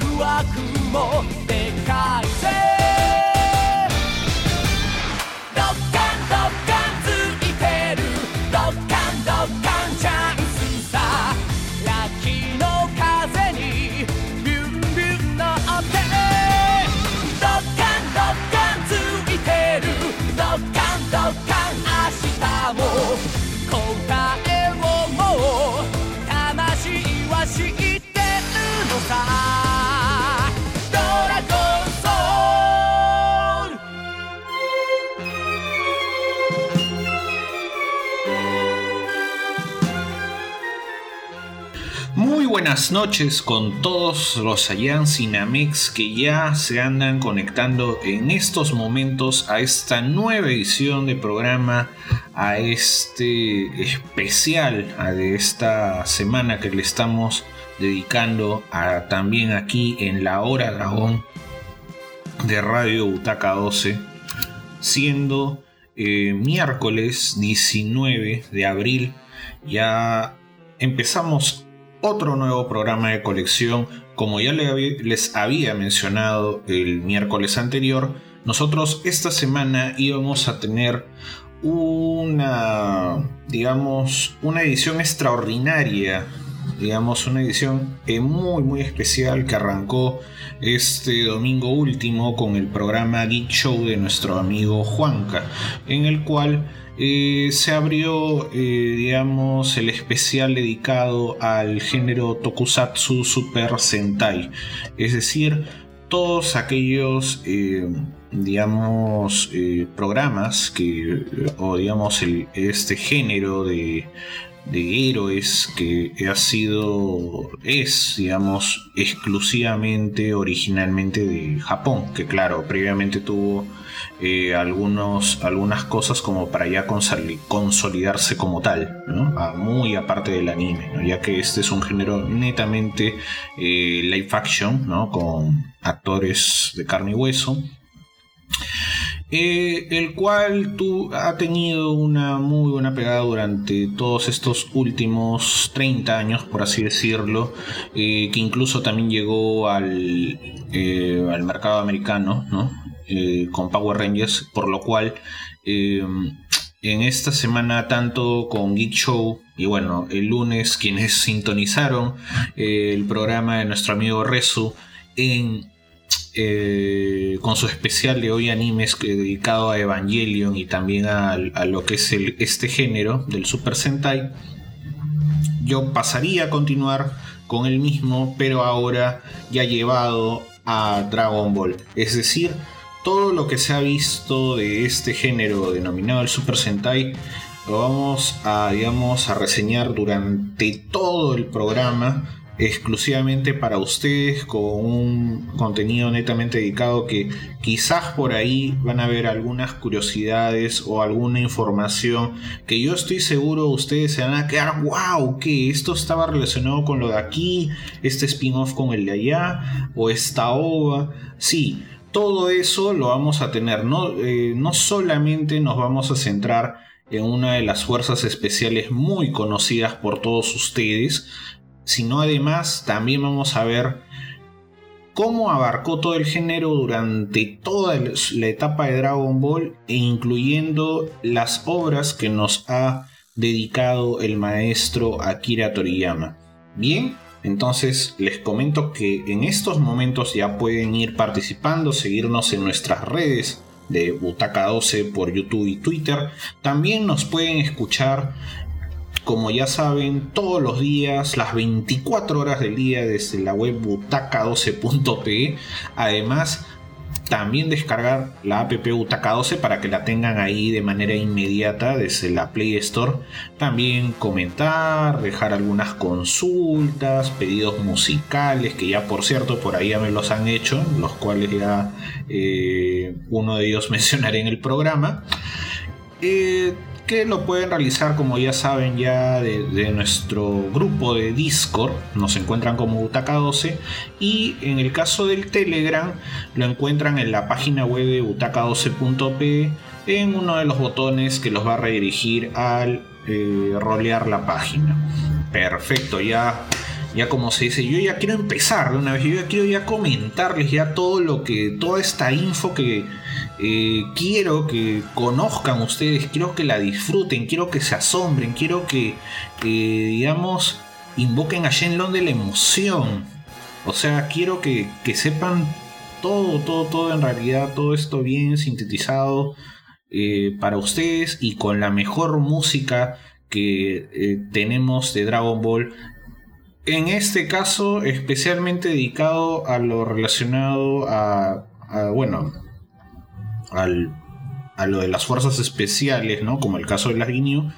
クワクもでかい noches con todos los Saiyan Cinamix que ya se andan conectando en estos momentos a esta nueva edición de programa, a este especial a de esta semana que le estamos dedicando a, también aquí en la hora dragón de Radio Butaca 12, siendo eh, miércoles 19 de abril. Ya empezamos otro nuevo programa de colección. Como ya les había mencionado el miércoles anterior, nosotros esta semana íbamos a tener una, digamos, una edición extraordinaria, digamos, una edición eh, muy, muy especial que arrancó este domingo último con el programa Geek Show de nuestro amigo Juanca, en el cual eh, se abrió, eh, digamos, el especial dedicado al género Tokusatsu Super Sentai. Es decir, todos aquellos, eh, digamos, programas que, o digamos, este género de, de héroes que ha sido, es, digamos, exclusivamente, originalmente de Japón, que claro, previamente tuvo eh, algunos, algunas cosas como para ya consoli- consolidarse como tal. Ah, muy aparte del anime, ya que este es un género netamente eh, live action, ¿no? con actores de carne y hueso. Eh, el cual tu- ha tenido una muy buena pegada durante todos estos últimos 30 años, por así decirlo, que incluso también llegó al, al mercado americano, ¿no? Eh, con Power Rangers, por lo cual eh, en esta semana tanto con Geek Show y bueno, el lunes quienes sintonizaron eh, el programa de nuestro amigo Rezu eh, con su especial de hoy animes dedicado a Evangelion y también a, lo que es este género del Super Sentai, yo pasaría a continuar con el mismo, pero ahora ya llevado a Dragon Ball. Es decir, todo lo que se ha visto de este género denominado el Super Sentai lo vamos a, digamos, a reseñar durante todo el programa exclusivamente para ustedes con un contenido netamente dedicado que quizás por ahí van a ver algunas curiosidades o alguna información que yo estoy seguro ustedes se van a quedar wow que esto estaba relacionado con lo de aquí este spin-off con el de allá o esta ova sí todo eso lo vamos a tener no, Eh, no solamente nos vamos a centrar en una de las fuerzas especiales muy conocidas por todos ustedes sino además también vamos a ver cómo abarcó todo el género durante toda la etapa de Dragon Ball e incluyendo las obras que nos ha dedicado el maestro Akira Toriyama. Bien, entonces les comento que en estos momentos ya pueden ir participando, seguirnos en nuestras redes de Butaca 12 por YouTube y Twitter. También nos pueden escuchar como ya saben, todos los días, las 24 horas del día desde la web butaca12.pe. Además, también descargar la app Butaca 12 para que la tengan ahí de manera inmediata desde la Play Store. También comentar, dejar algunas consultas, pedidos musicales, que ya por cierto por ahí ya me los han hecho, los cuales ya eh, uno de ellos mencionaré en el programa. Eh, que lo pueden realizar como ya saben ya de, nuestro grupo de Discord, nos encuentran como Butaca 12 y en el caso del Telegram lo encuentran en la página web de butaca12.p en uno de los botones que los va a redirigir al eh, rolear la página. Perfecto, ya ya como se dice, yo ya quiero empezar de una vez, yo ya quiero ya comentarles ya todo lo que, toda esta info que eh, quiero que conozcan ustedes, quiero que la disfruten, quiero que se asombren, quiero que, digamos, invoquen a Shenlong de la emoción. O sea, quiero que, que sepan todo, todo, todo en realidad, todo esto bien sintetizado eh, para ustedes y con la mejor música que eh, tenemos de Dragon Ball. En este caso, especialmente dedicado a lo relacionado a, bueno, al, a lo de las fuerzas especiales, ¿no? Como el caso de las Ginyu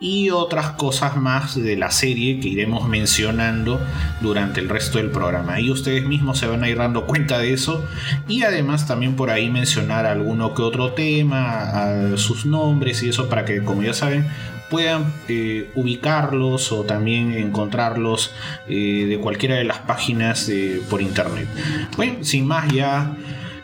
y otras cosas más de la serie que iremos mencionando durante el resto del programa. Y ustedes mismos se van a ir dando cuenta de eso y además también por ahí mencionar alguno que otro tema, sus nombres y eso para que como ya saben puedan eh, ubicarlos o también encontrarlos eh, de cualquiera de las páginas eh, por internet. Bueno, sin más ya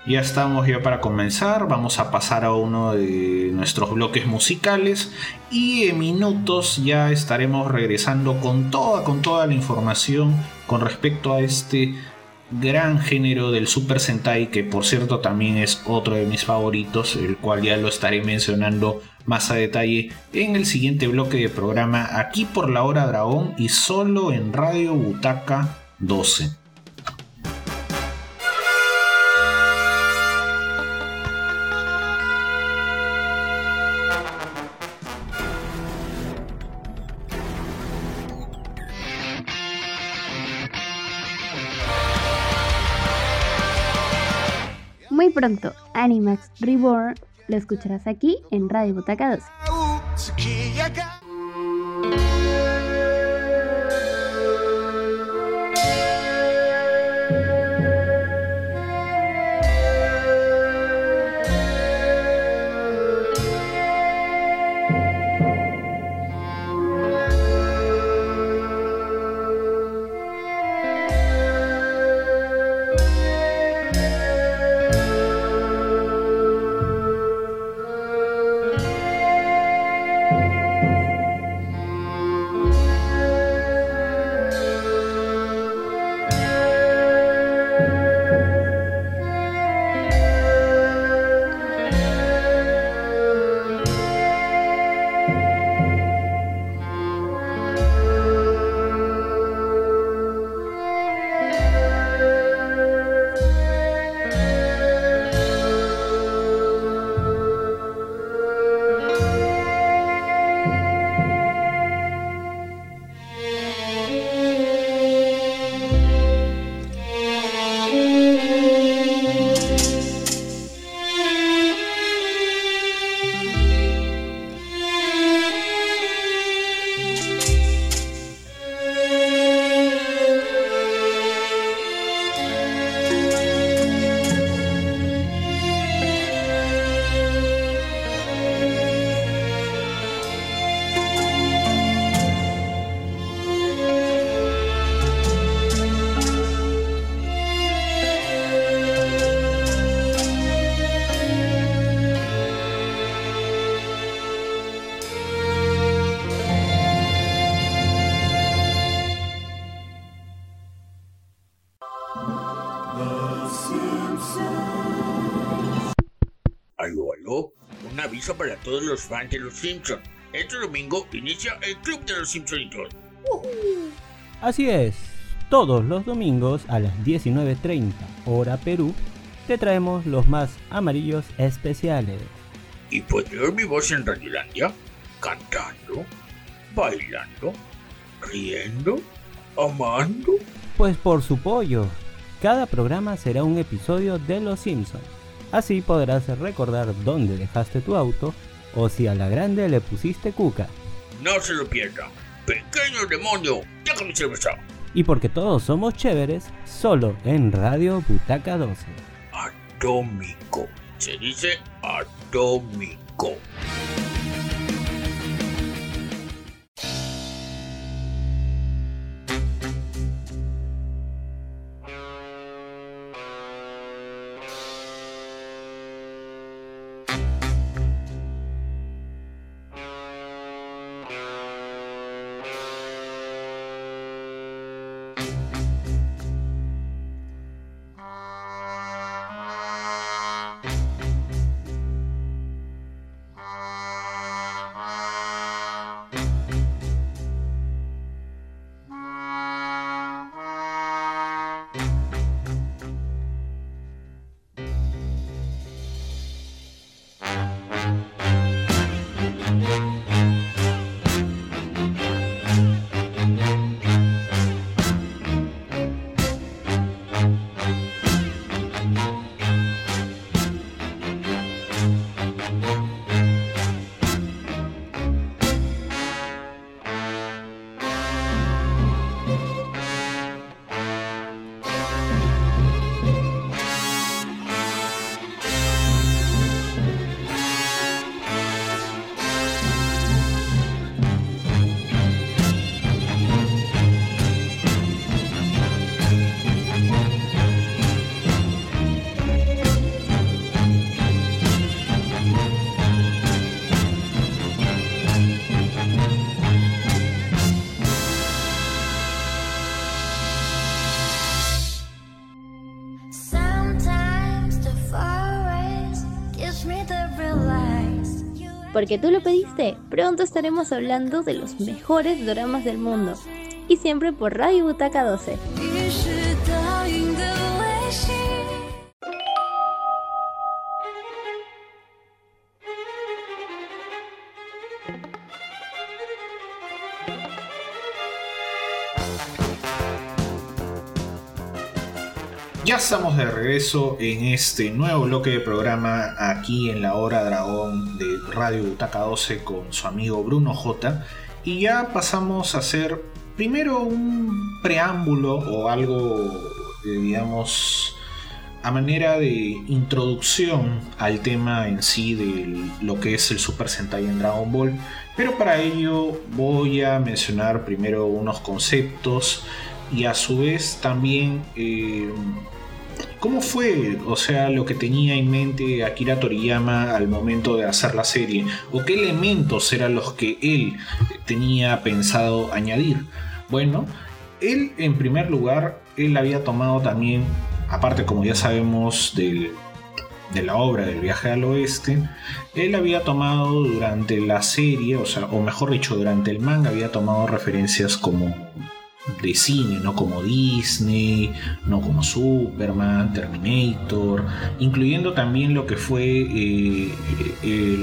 ya estamos ya para comenzar, vamos a pasar a uno de nuestros bloques musicales y en minutos ya estaremos regresando con toda, con toda la información con respecto a este gran género del Super Sentai que por cierto también es otro de mis favoritos, el cual ya lo estaré mencionando más a detalle en el siguiente bloque de programa aquí por la hora dragón y solo en Radio Butaca 12. Pronto Animax Reborn lo escucharás aquí en Radio Butaca 12. Para todos los fans de Los Simpsons. Este domingo inicia el Club de los Simpsonitos. Así es, todos los domingos a las 19.30 hora Perú te traemos los más amarillos especiales. ¿Y puedo oír mi voz en Radiolandia? ¿Cantando? ¿Bailando? ¿Riendo? ¿Amando? Pues por su pollo. Cada programa será un episodio de Los Simpsons Así podrás recordar dónde dejaste tu auto o si a la grande le pusiste cuca. No se lo pierda. Pequeño demonio, deja mi cerveza. Y porque todos somos chéveres, solo en Radio Butaca 12. Atómico. Se dice atómico. Porque tú lo pediste, pronto estaremos hablando de los mejores dramas del mundo. Y siempre por Radio Butaca 12. Ya estamos de regreso en este nuevo bloque de programa aquí en la Hora Dragón de Radio Butaca 12 con su amigo Bruno J. Y ya pasamos a hacer primero un preámbulo o algo, eh, digamos, a manera de introducción al tema en sí de lo que es el Super Sentai en Dragon Ball. Pero para ello voy a mencionar primero unos conceptos y a su vez también eh, ¿Cómo fue, o sea, lo que tenía en mente Akira Toriyama al momento de hacer la serie? ¿O qué elementos eran los que él tenía pensado añadir? Bueno, él en primer lugar, él había tomado también, aparte como ya sabemos de la obra del viaje al oeste, él había tomado durante la serie, o sea, o mejor dicho, durante el manga había tomado referencias como de cine, no como Disney, no como Superman, Terminator, incluyendo también lo que fue eh, eh,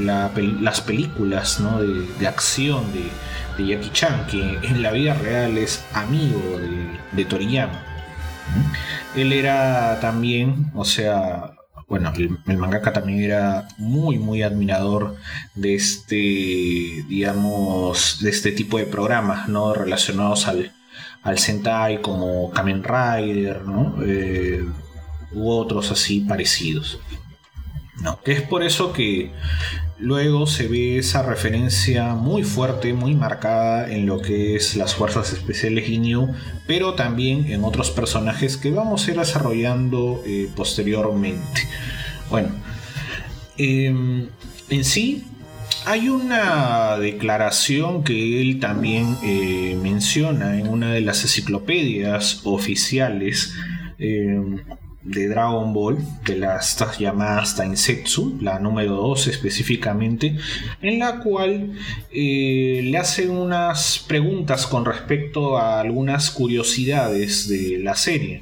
las películas de, acción de, Jackie Chan, que en la vida real es amigo de, Toriyama. Él era también, o sea, bueno, el, el, mangaka también era muy, muy admirador de este, digamos, de este tipo de programas, ¿no? Relacionados al, al Sentai como Kamen Rider, ¿no? Eh, u otros así parecidos. ¿no? Que es por eso que luego se ve esa referencia muy fuerte, muy marcada en lo que es las fuerzas especiales Ginyu, pero también en otros personajes que vamos a ir desarrollando eh, posteriormente. Bueno, em, en sí hay una declaración que él también eh, menciona en una de las enciclopedias oficiales eh, de Dragon Ball, de las llamadas Tainsetsu, la número 2 específicamente, en la cual eh, le hacen unas preguntas con respecto a algunas curiosidades de la serie.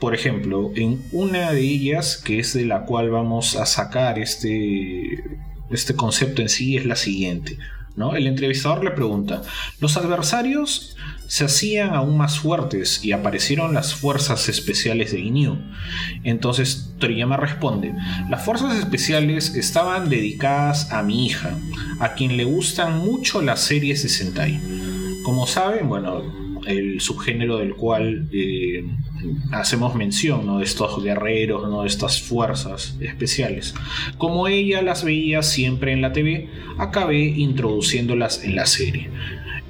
Por ejemplo, en una de ellas, que es de la cual vamos a sacar este este concepto en sí es la siguiente. ¿no? El entrevistador le pregunta, los adversarios se hacían aún más fuertes y aparecieron las fuerzas especiales de Ginyu. Entonces Toriyama responde, las fuerzas especiales estaban dedicadas a mi hija, a quien le gustan mucho las series de Sentai. Como saben, bueno, el subgénero del cual eh, hacemos mención, de estos guerreros, ¿no? de estas fuerzas especiales. Como ella las veía siempre en la TV, acabé introduciéndolas en la serie.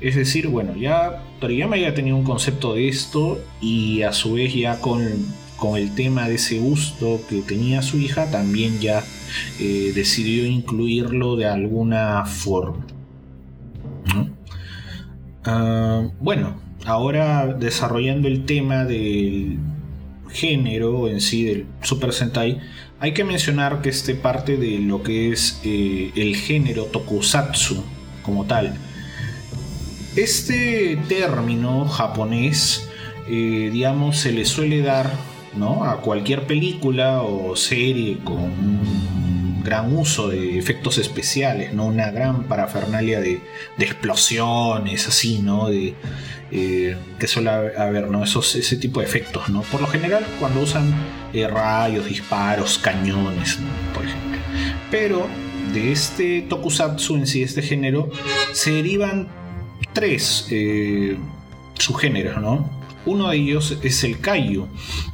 Es decir, bueno, ya Toriyama ya tenía un concepto de esto y a su vez ya con, con el tema de ese gusto que tenía su hija, también ya eh, decidió incluirlo de alguna forma. Ah, bueno, ahora desarrollando el tema del género en sí del Super Sentai, hay que mencionar que este parte de lo que es eh, el género tokusatsu como tal. Este término japonés, eh, digamos, se le suele dar ¿no? a cualquier película o serie con gran uso de efectos especiales, ¿no? una gran parafernalia de, explosiones, así, ¿no? de, eh, que suele haber, ¿no? Esos, ese tipo de efectos, ¿no? Por lo general cuando usan eh, rayos, disparos, cañones, por ejemplo. Pero de este tokusatsu en sí, este género, se derivan tres eh, subgéneros, ¿no? Uno de ellos es el Kaiju,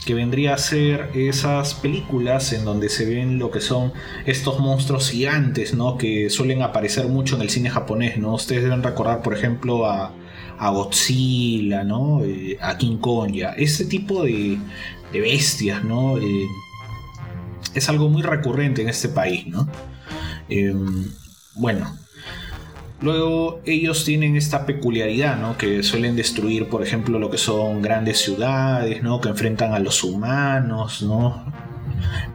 que vendría a ser esas películas en donde se ven lo que son estos monstruos gigantes, ¿no? Que suelen aparecer mucho en el cine japonés, ¿no? Ustedes deben recordar, por ejemplo, a a Godzilla, ¿no? Eh, a King Kong, ya. Ese tipo de, bestias, ¿no? Eh, es algo muy recurrente en este país, ¿no? Em, bueno, Luego ellos tienen esta peculiaridad, ¿no? Que suelen destruir, por ejemplo, lo que son grandes ciudades, ¿no? Que enfrentan a los humanos, ¿no?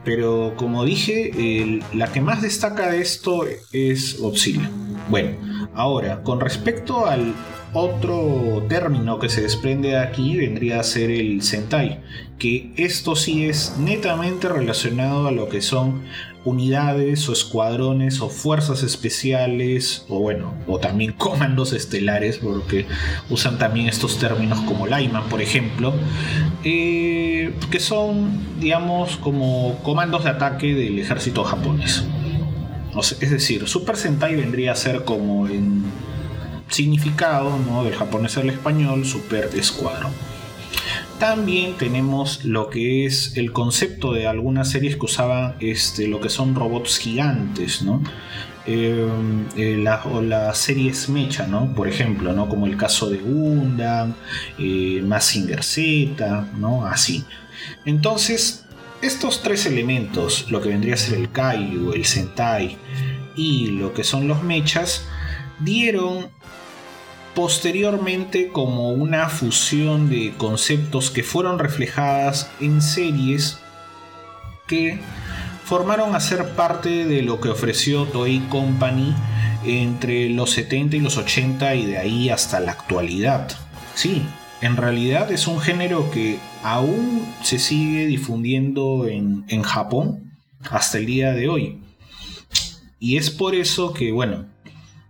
Pero como dije, la que más destaca de esto es Godzilla. Bueno, ahora, con respecto al otro término que se desprende de aquí vendría a ser el Sentai, que esto sí es netamente relacionado a lo que son unidades o escuadrones o fuerzas especiales o bueno, o también comandos estelares, porque usan también estos términos como Lyman, por ejemplo, eh, que son, digamos, como comandos de ataque del ejército japonés. es decir, Super Sentai vendría a ser como en significado ¿no? del japonés al español, Super Escuadrón. También tenemos lo que es el concepto de algunas series que usaban este, lo que son robots gigantes, ¿no? Eh, eh, o las series Mecha, ¿no? Por ejemplo, ¿no? Como el caso de Gundam, eh, Massinger Z, ¿no? Así. Entonces, estos tres elementos, lo que vendría a ser el Kaiju, el Sentai y lo que son los mechas, dieron posteriormente como una fusión de conceptos que fueron reflejadas en series que formaron a ser parte de lo que ofreció Toei Company entre los 70 y los 80 y de ahí hasta la actualidad. Sí, en realidad es un género que aún se sigue difundiendo en, en Japón hasta el día de hoy. Y es por eso que, bueno,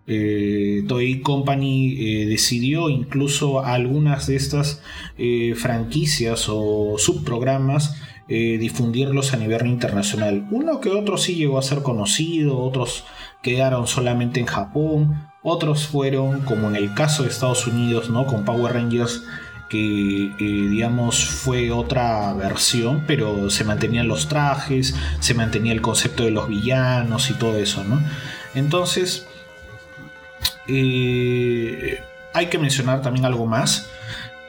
eh, Toei Company eh, decidió incluso algunas de estas eh, franquicias o subprogramas difundirlos a nivel internacional. Uno que otro sí llegó a ser conocido, otros quedaron solamente en Japón, otros fueron, como en el caso de Estados Unidos, ¿no? con Power Rangers, que digamos fue otra versión, pero se mantenían los trajes, se mantenía el concepto de los villanos y todo eso, ¿no? Entonces, hay que mencionar también algo más,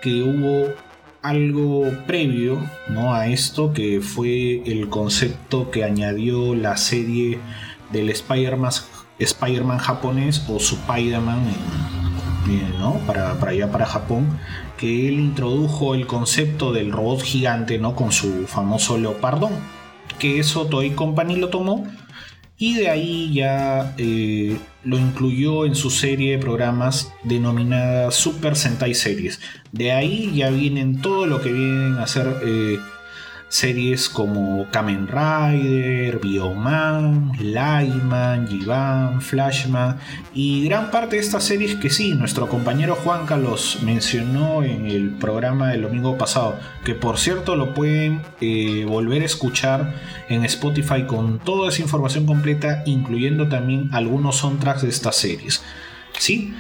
que hubo algo previo ¿no? a esto, que fue el concepto que añadió la serie del Spider-Man japonés o Spider-Man ¿no? para, para allá para Japón, que él introdujo el concepto del robot gigante ¿no? con su famoso leopardón, que eso Toy Company lo tomó y de ahí ya eh, lo incluyó en su serie de programas denominada Super Sentai Series. De ahí ya vienen todo lo que vienen a ser eh, series como Kamen Rider, Bioman, Lightman, Jivan, Flashman y gran parte de estas series que sí, nuestro compañero Juan Carlos mencionó en el programa del domingo pasado, que por cierto lo pueden eh, volver a escuchar en Spotify con toda esa información completa, incluyendo también algunos soundtracks de estas series. ¿Sí?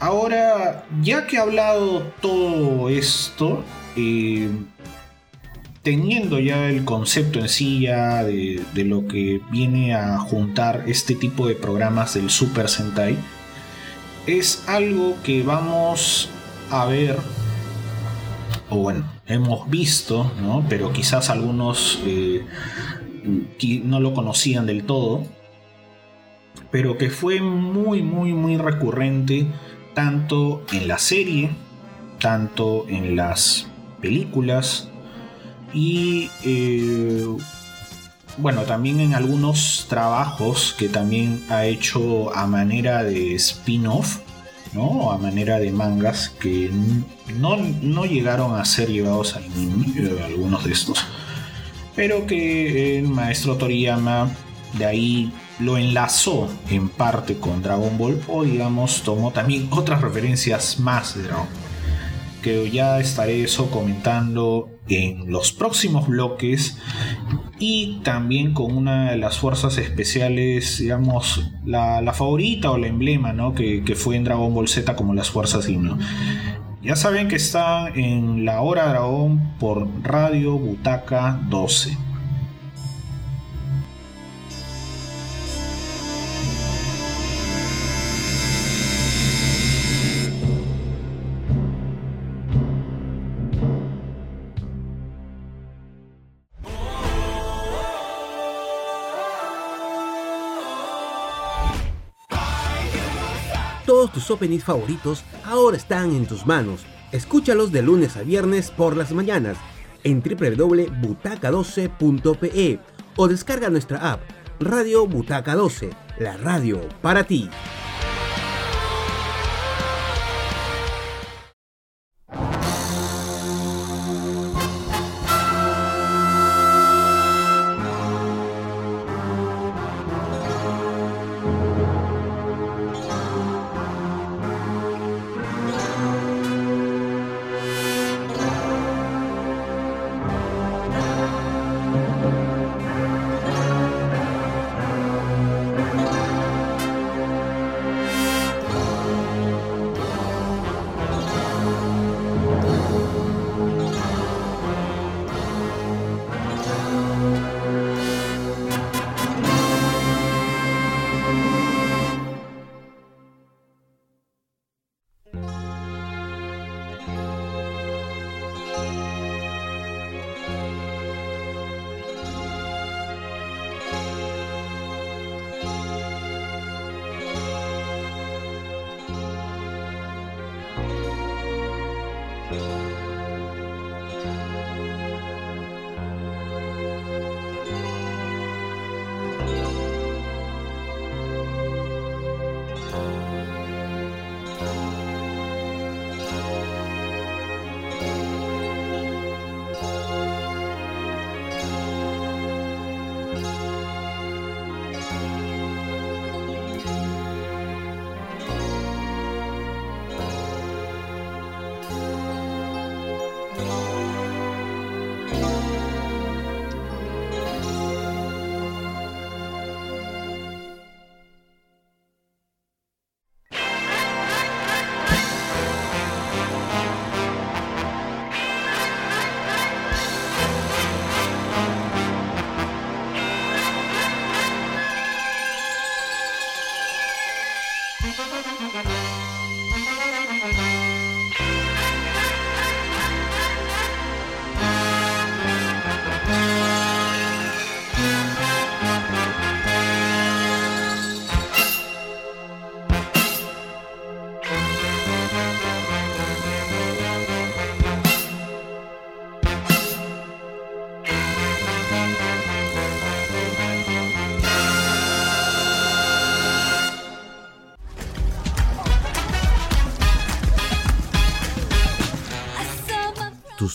Ahora, ya que he hablado todo esto, eh, teniendo ya el concepto en sí ya de, lo que viene a juntar este tipo de programas del Super Sentai, es algo que vamos a ver, o bueno, hemos visto, ¿no? pero quizás algunos eh, no lo conocían del todo, pero que fue muy, muy, muy recurrente tanto en la serie, tanto en las películas, y eh, bueno, también en algunos trabajos que también ha hecho a manera de spin-off, ¿no? A manera de mangas que no, llegaron a ser llevados al anime, algunos de estos. Pero que el maestro Toriyama de ahí lo enlazó en parte con Dragon Ball o digamos tomó también otras referencias más de Dragon Ball que ya estaré eso comentando en los próximos bloques y también con una de las fuerzas especiales, digamos, la, favorita o la emblema, que, fue en Dragon Ball Z como las fuerzas himno. Ya saben que está en la hora dragón por Radio Butaca 12. Tus openings favoritos ahora están en tus manos. Escúchalos de lunes a viernes por las mañanas. en www.butaca12.pe o descarga nuestra app Radio Butaca 12, la radio para ti.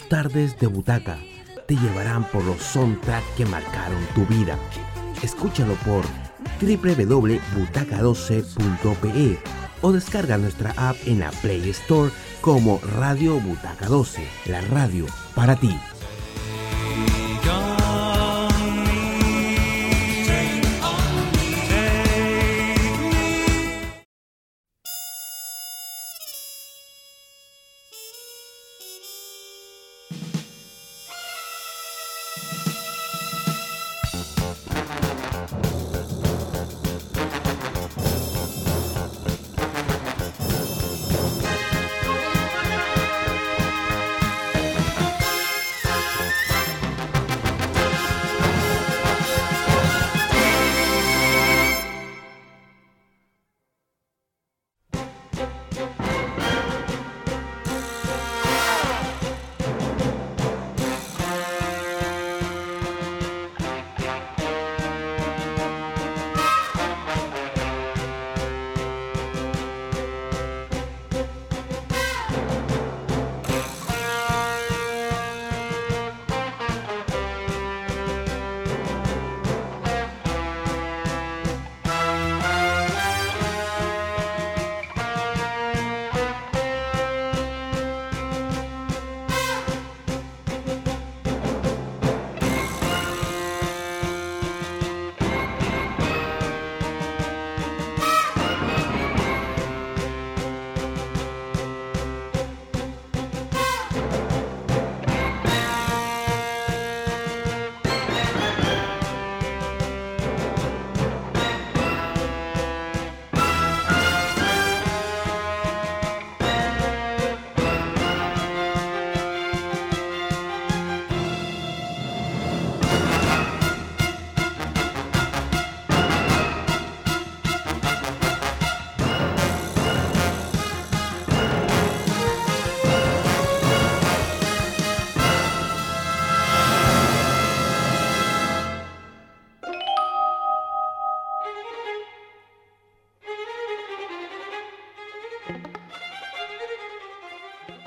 Tardes de butaca te llevarán por los soundtracks que marcaron tu vida. Escúchalo por www.butaca12.pe o descarga nuestra app en la Play Store como Radio Butaca 12, la radio para ti.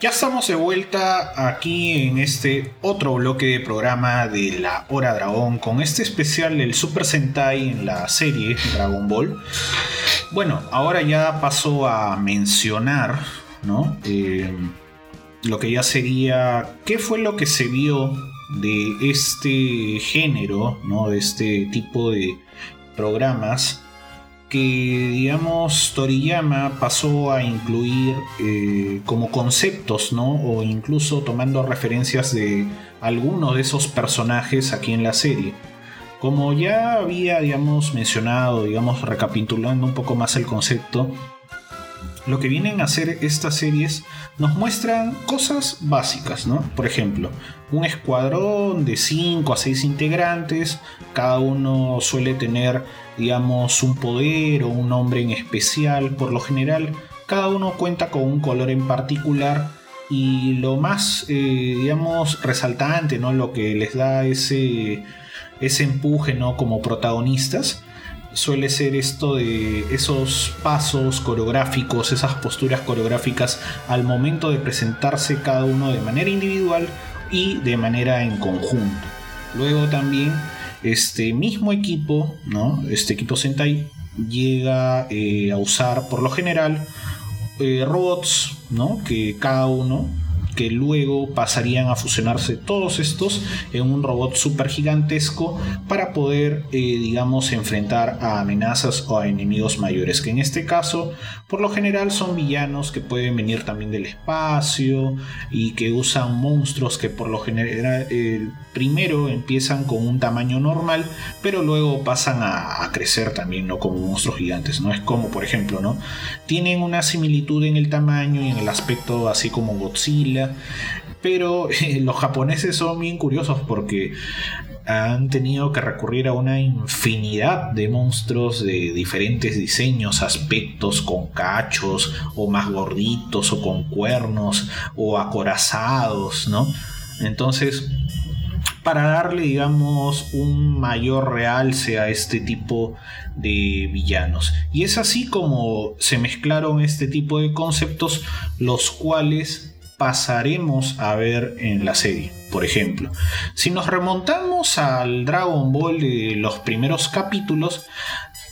Ya estamos de vuelta aquí en este otro bloque de programa de la Hora Dragón con este especial del Super Sentai en la serie Dragon Ball. Bueno, ahora ya paso a mencionar, ¿no? Eh, lo que ya sería qué fue lo que se vio de este género, ¿no? De este tipo de programas que digamos Toriyama pasó a incluir eh, como conceptos, ¿no? O incluso tomando referencias de algunos de esos personajes aquí en la serie. Como ya había, digamos, mencionado, digamos, recapitulando un poco más el concepto, lo que vienen a hacer estas series nos muestran cosas básicas, ¿no? Por ejemplo, un escuadrón de 5 a 6 integrantes, cada uno suele tener, digamos, un poder o un nombre en especial, por lo general, cada uno cuenta con un color en particular y lo más, eh, digamos, resaltante, ¿no? Lo que les da ese, ese empuje, ¿no? Como protagonistas suele ser esto de esos pasos coreográficos, esas posturas coreográficas al momento de presentarse cada uno de manera individual y de manera en conjunto. Luego también este mismo equipo, ¿no? este equipo Sentai, llega eh, a usar por lo general eh, robots, ¿no? que cada uno que luego pasarían a fusionarse todos estos en un robot super gigantesco para poder, eh, digamos, enfrentar a amenazas o a enemigos mayores, que en este caso, por lo general, son villanos que pueden venir también del espacio y que usan monstruos que por lo general eh, primero empiezan con un tamaño normal, pero luego pasan a, crecer también, ¿no? Como monstruos gigantes, ¿no? Es como, por ejemplo, ¿no? Tienen una similitud en el tamaño y en el aspecto así como Godzilla, pero eh, los japoneses son bien curiosos porque han tenido que recurrir a una infinidad de monstruos de diferentes diseños, aspectos, con cachos, o más gorditos, o con cuernos, o acorazados, ¿no? Entonces, para darle, digamos, un mayor realce a este tipo de villanos. Y es así como se mezclaron este tipo de conceptos, los cuales pasaremos a ver en la serie. Por ejemplo, si nos remontamos al Dragon Ball de los primeros capítulos,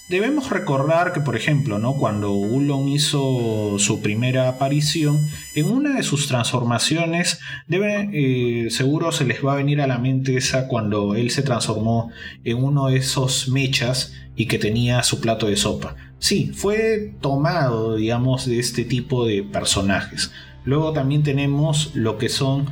Debemos recordar que, por ejemplo, ¿no? cuando Ulon hizo su primera aparición, en una de sus transformaciones, eh, seguro se les va a venir a la mente esa cuando él se transformó en uno de esos mechas y que tenía su plato de sopa. Sí, fue tomado, digamos, de este tipo de personajes. Luego también tenemos lo que son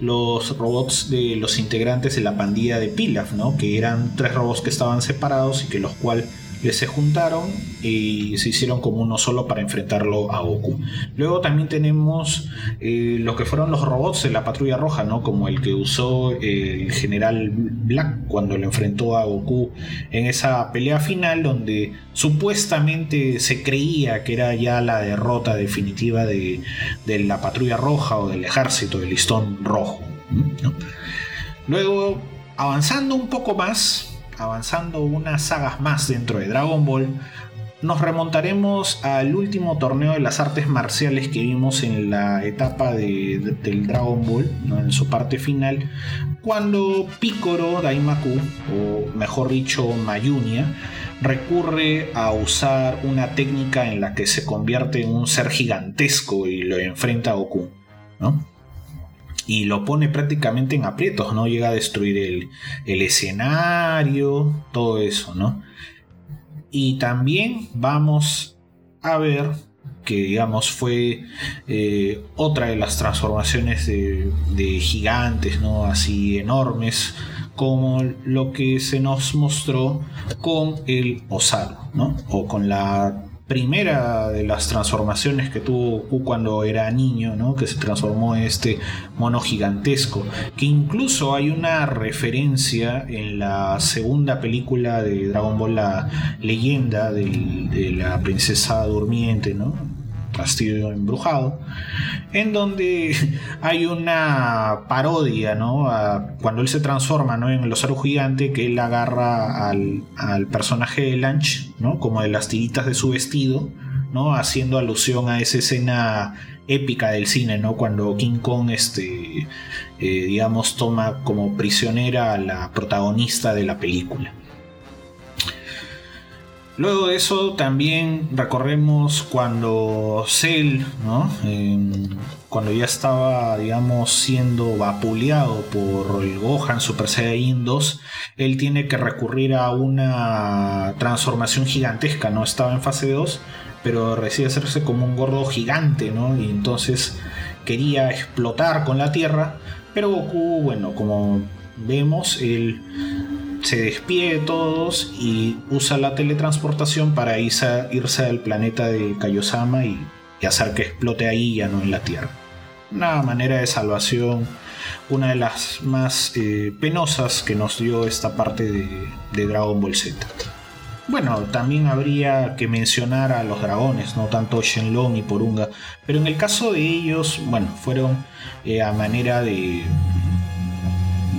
los robots de los integrantes de la pandilla de Pilaf, ¿no? que eran tres robots que estaban separados y que los cuales se juntaron y se hicieron como uno solo para enfrentarlo a Goku. Luego también tenemos eh, lo que fueron los robots de la Patrulla Roja, ¿no? Como el que usó el general Black cuando lo enfrentó a Goku en esa pelea final donde supuestamente se creía que era ya la derrota definitiva de, la Patrulla Roja o del ejército del listón rojo. Luego, avanzando un poco más, avanzando unas sagas más dentro de Dragon Ball, nos remontaremos al último torneo de las artes marciales que vimos en la etapa de, del Dragon Ball, en su parte final, cuando Picoro Daimaku, o mejor dicho Mayunia, recurre a usar una técnica en la que se convierte en un ser gigantesco y lo enfrenta a Goku. ¿no? Y lo pone prácticamente en aprietos, ¿no? Llega a destruir el, escenario, todo eso, ¿no? Y también vamos a ver que digamos fue eh, otra de las transformaciones de, de, gigantes, ¿no? Así enormes, como lo que se nos mostró con el Osaru, ¿no? O con la primera de las transformaciones que tuvo Goku cuando era niño, ¿no? que se transformó en este mono gigantesco, que incluso hay una referencia en la segunda película de Dragon Ball, la leyenda de la princesa durmiente, ¿no? Castillo Embrujado, en donde hay una parodia, ¿no? cuando él se transforma ¿no? en el osaro gigante, que él agarra al, personaje de Lunch, ¿no? Como de las tiritas de su vestido, ¿no? Haciendo alusión a esa escena épica del cine, ¿no? Cuando King Kong, este, eh, digamos, toma como prisionera a la protagonista de la película. Luego de eso también recorremos cuando Cell, ¿no? cuando ya estaba, digamos, siendo vapuleado por el Gohan Super Saiyan 2, él tiene que recurrir a una transformación gigantesca, ¿no? Estaba en fase 2, pero decide hacerse como un gordo gigante, ¿no? Y entonces quería explotar con la Tierra, pero Goku, bueno, como vemos, él se despide de todos y usa la teletransportación para irse, al planeta de Kaiosama y, hacer que explote ahí ya no en la Tierra. Una manera de salvación, una de las más eh, penosas que nos dio esta parte de, Dragon Ball Z. Bueno, también habría que mencionar a los dragones, no tanto Shenlong y Porunga, pero en el caso de ellos, bueno, fueron eh, a manera de,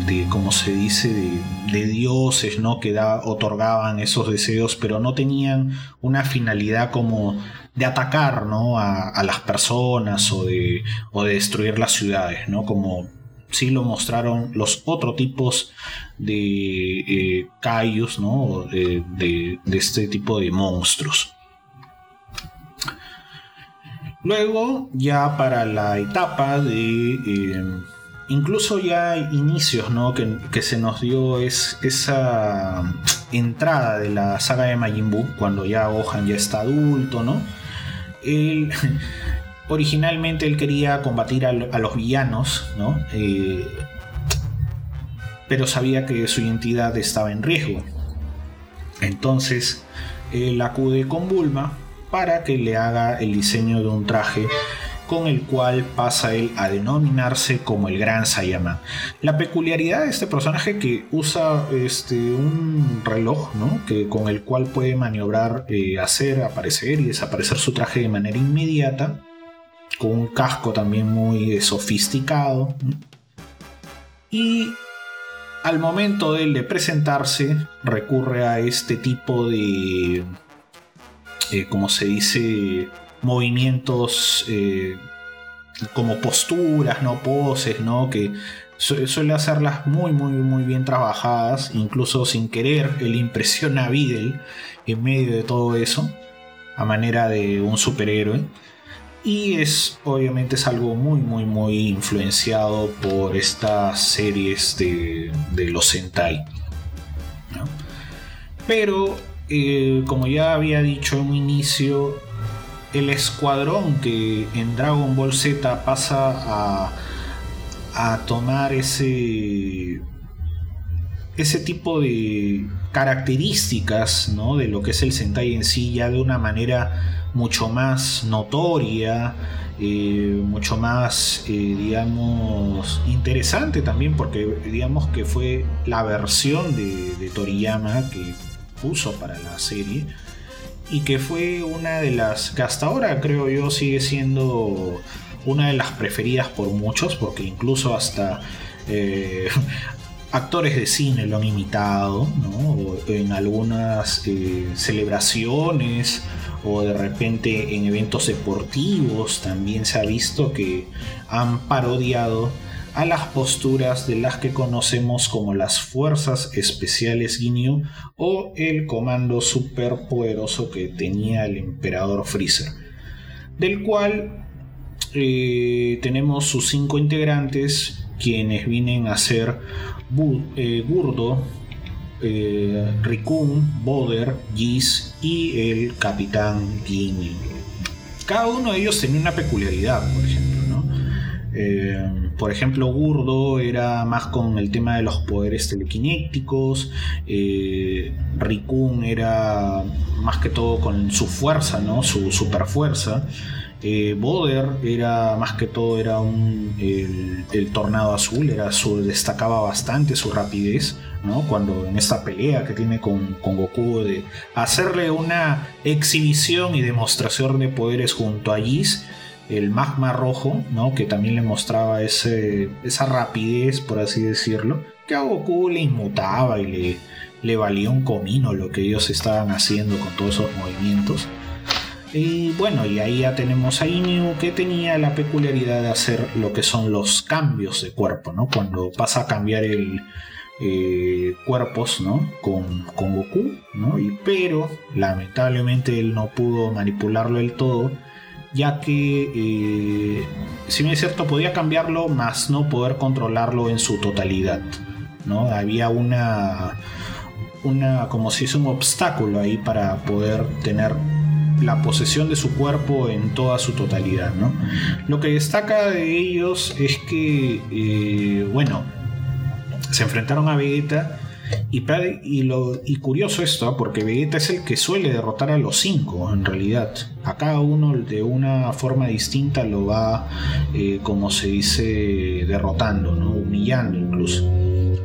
de como se dice, de, dioses, ¿no? Que otorgaban esos deseos, pero no tenían una finalidad como de atacar, ¿no? A, las personas o de, o de destruir las ciudades, ¿no? Como sí lo mostraron los otros tipos de eh, ¿no? De, de, este tipo de monstruos. Luego, ya para la etapa de eh, incluso ya inicios, ¿no? Que, se nos dio es, esa entrada de la saga de Majin Buu, cuando ya Gohan ya está adulto, ¿no? Originalmente él quería combatir a, los villanos, ¿no? Eh, pero sabía que su identidad estaba en riesgo. Entonces, él acude con Bulma para que le haga el diseño de un traje con el cual pasa él a denominarse como el Gran Sayama. La peculiaridad de este personaje que usa este, un reloj, ¿no? que, con el cual puede maniobrar, eh, hacer aparecer y desaparecer su traje de manera inmediata, con un casco también muy sofisticado. Y al momento de, él de presentarse, recurre a este tipo de, eh, como se dice, movimientos eh, como posturas, ¿no? Poses, ¿no? Que suele hacerlas muy, muy, muy bien trabajadas, incluso sin querer, él impresiona a Videl en medio de todo eso, a manera de un superhéroe. Y es, obviamente, es algo muy, muy, muy influenciado por estas series de, los Sentai. Pero, eh, como ya había dicho en un inicio, el escuadrón que en Dragon Ball Z pasa a, tomar ese, ese tipo de características ¿no? de lo que es el Sentai en sí ya de una manera mucho más notoria, eh, mucho más, eh, digamos, interesante también, porque digamos que fue la versión de Toriyama que puso para la serie y que fue una de las que hasta ahora creo yo sigue siendo una de las preferidas por muchos, porque incluso hasta eh, actores de cine lo han imitado, en algunas eh, celebraciones o de repente en eventos deportivos también se ha visto que han parodiado a las posturas de las que conocemos como las Fuerzas Especiales Ginyu o el comando superpoderoso que tenía el emperador Freezer, del cual eh, tenemos sus cinco integrantes, quienes vienen a ser eh, Gurdo, eh, Rikun, Boder, Giz y el Capitán Ginyu. Cada uno de ellos tenía una peculiaridad, por ejemplo, ¿no? por ejemplo, Gurdo era más con el tema de los poderes telequinéticos, eh, Rikun era más que todo con su fuerza, ¿no? su super fuerza. Eh, Boder era más que todo era el, tornado azul, era su, destacaba bastante su rapidez, ¿no? Cuando en esta pelea que tiene con, con, Goku de hacerle una exhibición y demostración de poderes junto a Giz, el magma rojo, ¿no? que también le mostraba ese, esa rapidez, por así decirlo, que a Goku le inmutaba y le, le valía un comino lo que ellos estaban haciendo con todos esos movimientos. Y bueno, y ahí ya tenemos a Ginyu que tenía la peculiaridad de hacer lo que son los cambios de cuerpo, ¿no? Cuando pasa a cambiar el, eh, cuerpos ¿no? con, con Goku, ¿no? y, pero lamentablemente él no pudo manipularlo del todo, ya que, eh, si bien es cierto, podía cambiarlo, más no poder controlarlo en su totalidad. ¿no? Había una, una, como si es un obstáculo ahí para poder tener la posesión de su cuerpo en toda su totalidad. ¿no? Lo que destaca de ellos es que, eh, bueno, se enfrentaron a Vegeta y, y, lo, y curioso esto, porque Vegeta es el que suele derrotar a los cinco, en realidad. A cada uno de una forma distinta lo va, eh, como se dice, derrotando, ¿no? humillando incluso.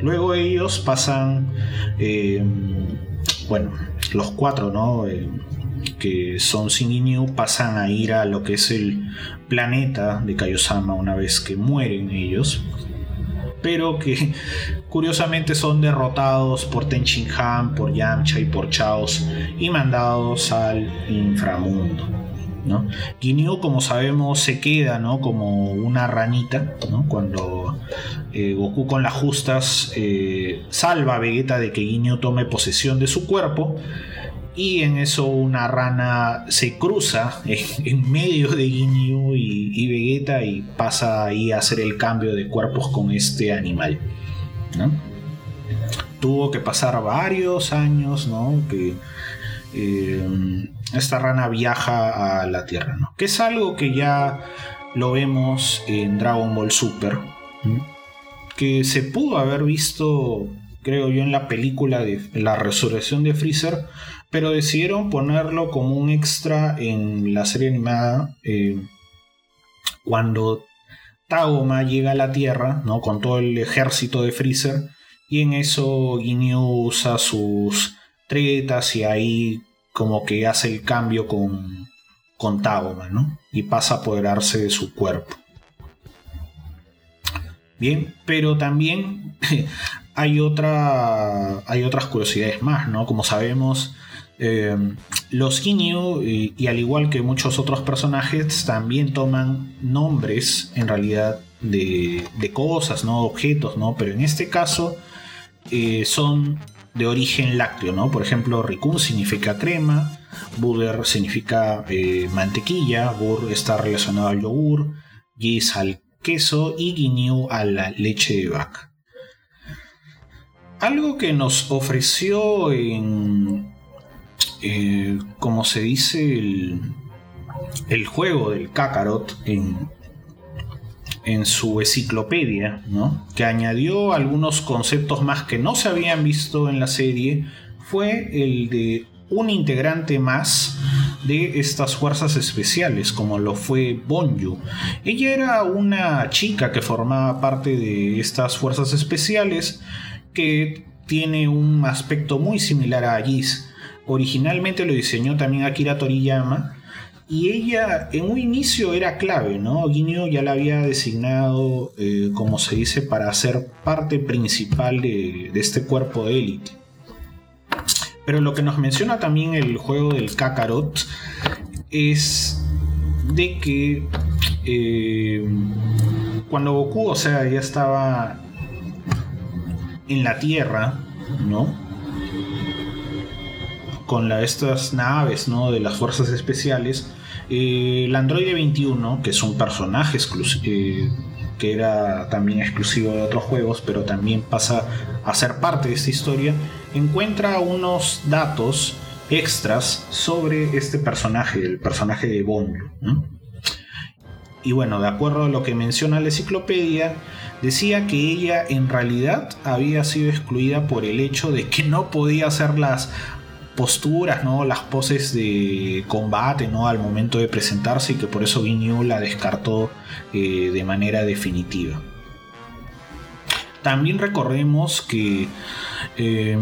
Luego ellos pasan, eh, bueno, los cuatro, ¿no? Eh, que son Sin pasan a ir a lo que es el planeta de Kaiosama una vez que mueren ellos pero que curiosamente son derrotados por Ten Han, por Yamcha y por Chaos y mandados al inframundo. ¿no? Ginyu, como sabemos, se queda ¿no? como una ranita cuando eh, Goku con las justas eh, salva a Vegeta de que Ginyu tome posesión de su cuerpo y en eso una rana se cruza en, medio de Ginyu y, Vegeta y pasa ahí a hacer el cambio de cuerpos con este animal. Tuvo que pasar varios años, ¿no? Que eh, esta rana viaja a la Tierra, ¿no? Que es algo que ya lo vemos en Dragon Ball Super, que se pudo haber visto, creo yo, en la película de la resurrección de Freezer, pero decidieron ponerlo como un extra en la serie animada eh, cuando Tagoma llega a la Tierra, ¿no? Con todo el ejército de Freezer. Y en eso Ginyu usa sus tretas y ahí como que hace el cambio con, con Tagoma, ¿no? Y pasa a apoderarse de su cuerpo. Bien, pero también hay, otra, hay otras curiosidades más, ¿no? Como sabemos, eh, los Ginyu, y, al igual que muchos otros personajes, también toman nombres en realidad de, cosas, ¿no? objetos, ¿no? pero en este caso eh, son de origen lácteo. ¿no? Por ejemplo, Rikun significa crema, Buder significa eh, mantequilla, Bur está relacionado al yogur, Gis al queso y Ginyu a la leche de vaca. Algo que nos ofreció en, eh, como se dice, el, juego del Kakarot en, su enciclopedia, que añadió algunos conceptos más que no se habían visto en la serie, fue el de un integrante más de estas fuerzas especiales, como lo fue Bonju. Ella era una chica que formaba parte de estas fuerzas especiales que tiene un aspecto muy similar a Gis Originalmente lo diseñó también Akira Toriyama. Y ella en un inicio era clave, ¿no? Guiño ya la había designado, eh, como se dice, para ser parte principal de, este cuerpo de élite. Pero lo que nos menciona también el juego del Kakarot es de que eh, cuando Goku, o sea, ya estaba en la Tierra, ¿no? Con estas naves ¿no? de las fuerzas especiales, eh, el androide 21, que es un personaje eh, que era también exclusivo de otros juegos, pero también pasa a ser parte de esta historia, encuentra unos datos extras sobre este personaje, el personaje de Bond. Y bueno, de acuerdo a lo que menciona la enciclopedia, decía que ella en realidad había sido excluida por el hecho de que no podía hacer las posturas, ¿no? las poses de combate ¿no? al momento de presentarse y que por eso Ginyu la descartó eh, de manera definitiva. También recordemos que eh,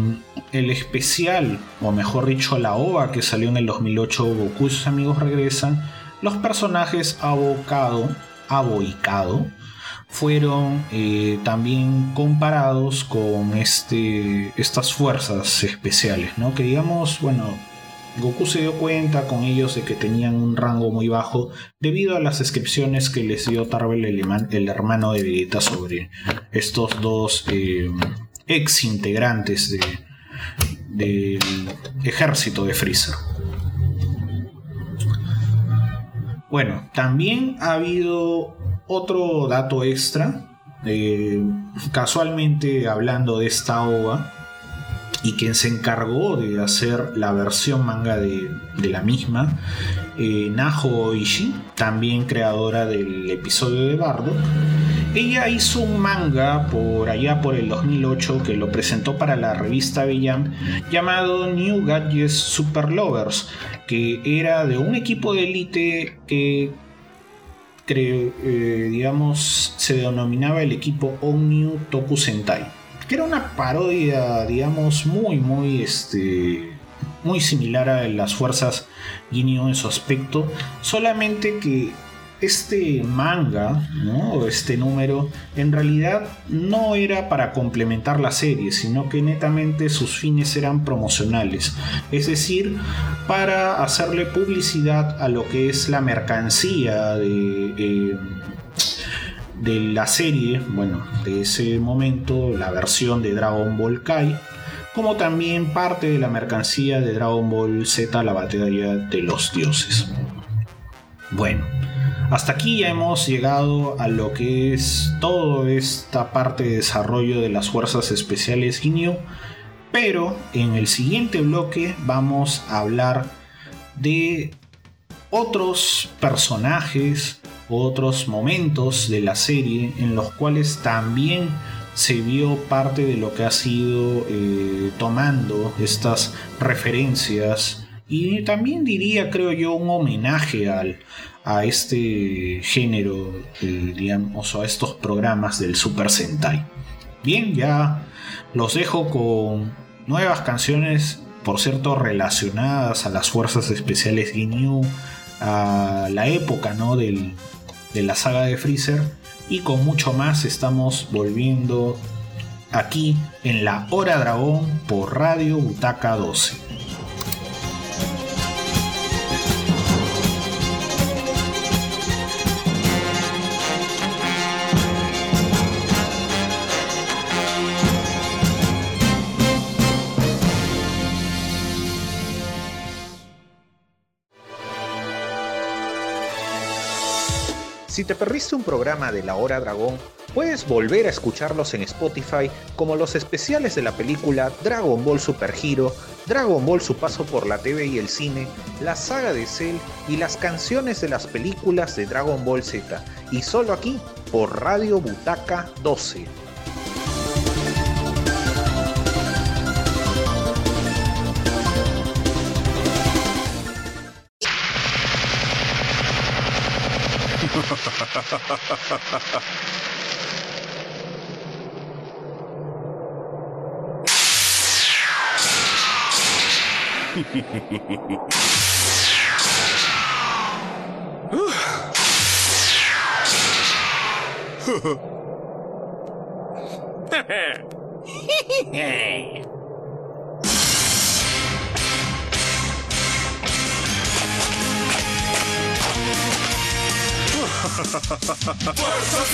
el especial, o mejor dicho la OVA que salió en el 2008, Goku y sus amigos regresan, los personajes abocado, aboicado, fueron eh, también comparados con este, estas fuerzas especiales, ¿no? que digamos, bueno, Goku se dio cuenta con ellos de que tenían un rango muy bajo debido a las descripciones que les dio Tarbell, el, hermano de Vegeta, sobre estos dos eh, ex integrantes del ejército de Freezer. Bueno, también ha habido otro dato extra, eh, casualmente hablando de esta OVA, y quien se encargó de hacer la versión manga de, la misma, eh, Naho Oishi, también creadora del episodio de Bardo. Ella hizo un manga por allá por el 2008 que lo presentó para la revista Bellam llamado New Gadgets Super Lovers, que era de un equipo de élite que eh, digamos se denominaba el equipo Omniu Toku Sentai, que era una parodia, digamos, muy, muy, este, muy similar a las fuerzas Ginyu en su aspecto, solamente que este manga, ¿no? este número, en realidad no era para complementar la serie, sino que netamente sus fines eran promocionales, es decir, para hacerle publicidad a lo que es la mercancía de, eh, de la serie, bueno, de ese momento, la versión de Dragon Ball Kai, como también parte de la mercancía de Dragon Ball Z, la batalla de los dioses. Bueno, hasta aquí ya hemos llegado a lo que es toda esta parte de desarrollo de las fuerzas especiales Ginyu, pero en el siguiente bloque vamos a hablar de otros personajes, otros momentos de la serie en los cuales también se vio parte de lo que ha sido eh, tomando estas referencias y también diría, creo yo, un homenaje al, a este género, digamos, a estos programas del Super Sentai. Bien, ya los dejo con nuevas canciones, por cierto, relacionadas a las fuerzas especiales Ginyu, a la época ¿no? de la saga de Freezer, y con mucho más estamos volviendo aquí en la Hora Dragón por Radio Butaca 12. Si te perdiste un programa de La Hora Dragón, puedes volver a escucharlos en Spotify como los especiales de la película Dragon Ball Super Hero, Dragon Ball Su Paso por la TV y el cine, la saga de Cell y las canciones de las películas de Dragon Ball Z, y solo aquí por Radio Butaca 12. Fuerza Fuerza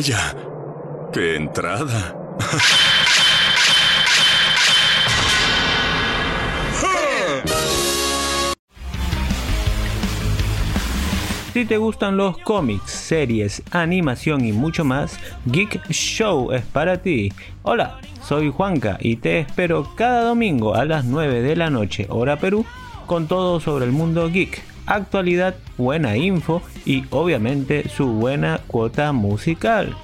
Vaya, qué entrada. Si te gustan los cómics, series, animación y mucho más, Geek Show es para ti. Hola, soy Juanca y te espero cada domingo a las 9 de la noche, hora Perú, con todo sobre el mundo geek, actualidad, buena info y obviamente su buena cuota musical.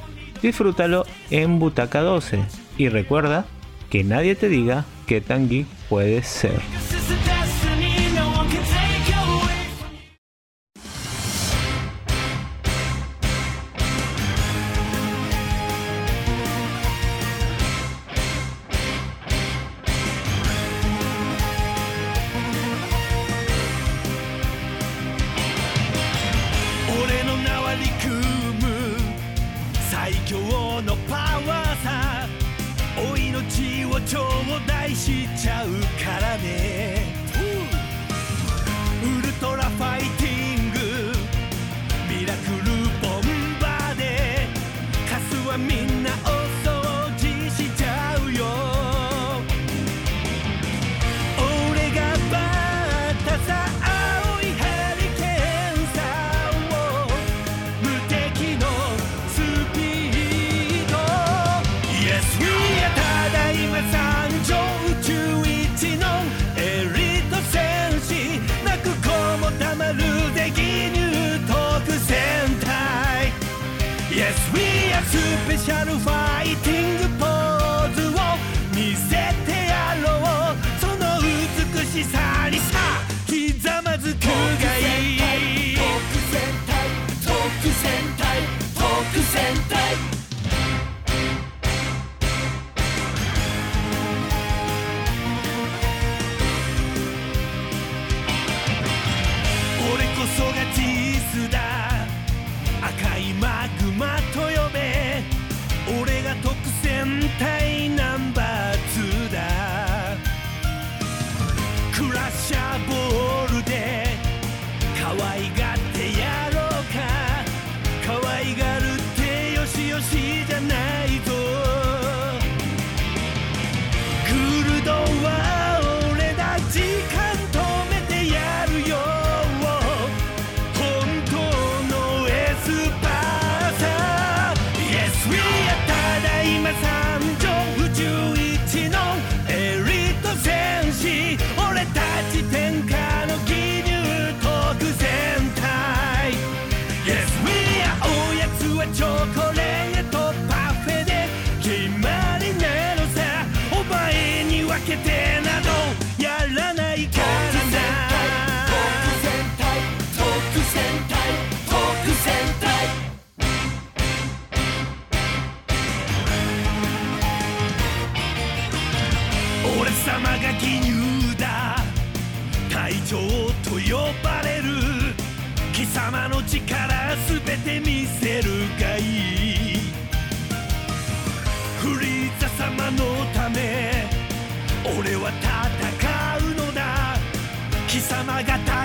Disfrútalo en Butaca 12 y recuerda que nadie te diga qué tan geek puedes ser. 俺は戦うのだ。貴様が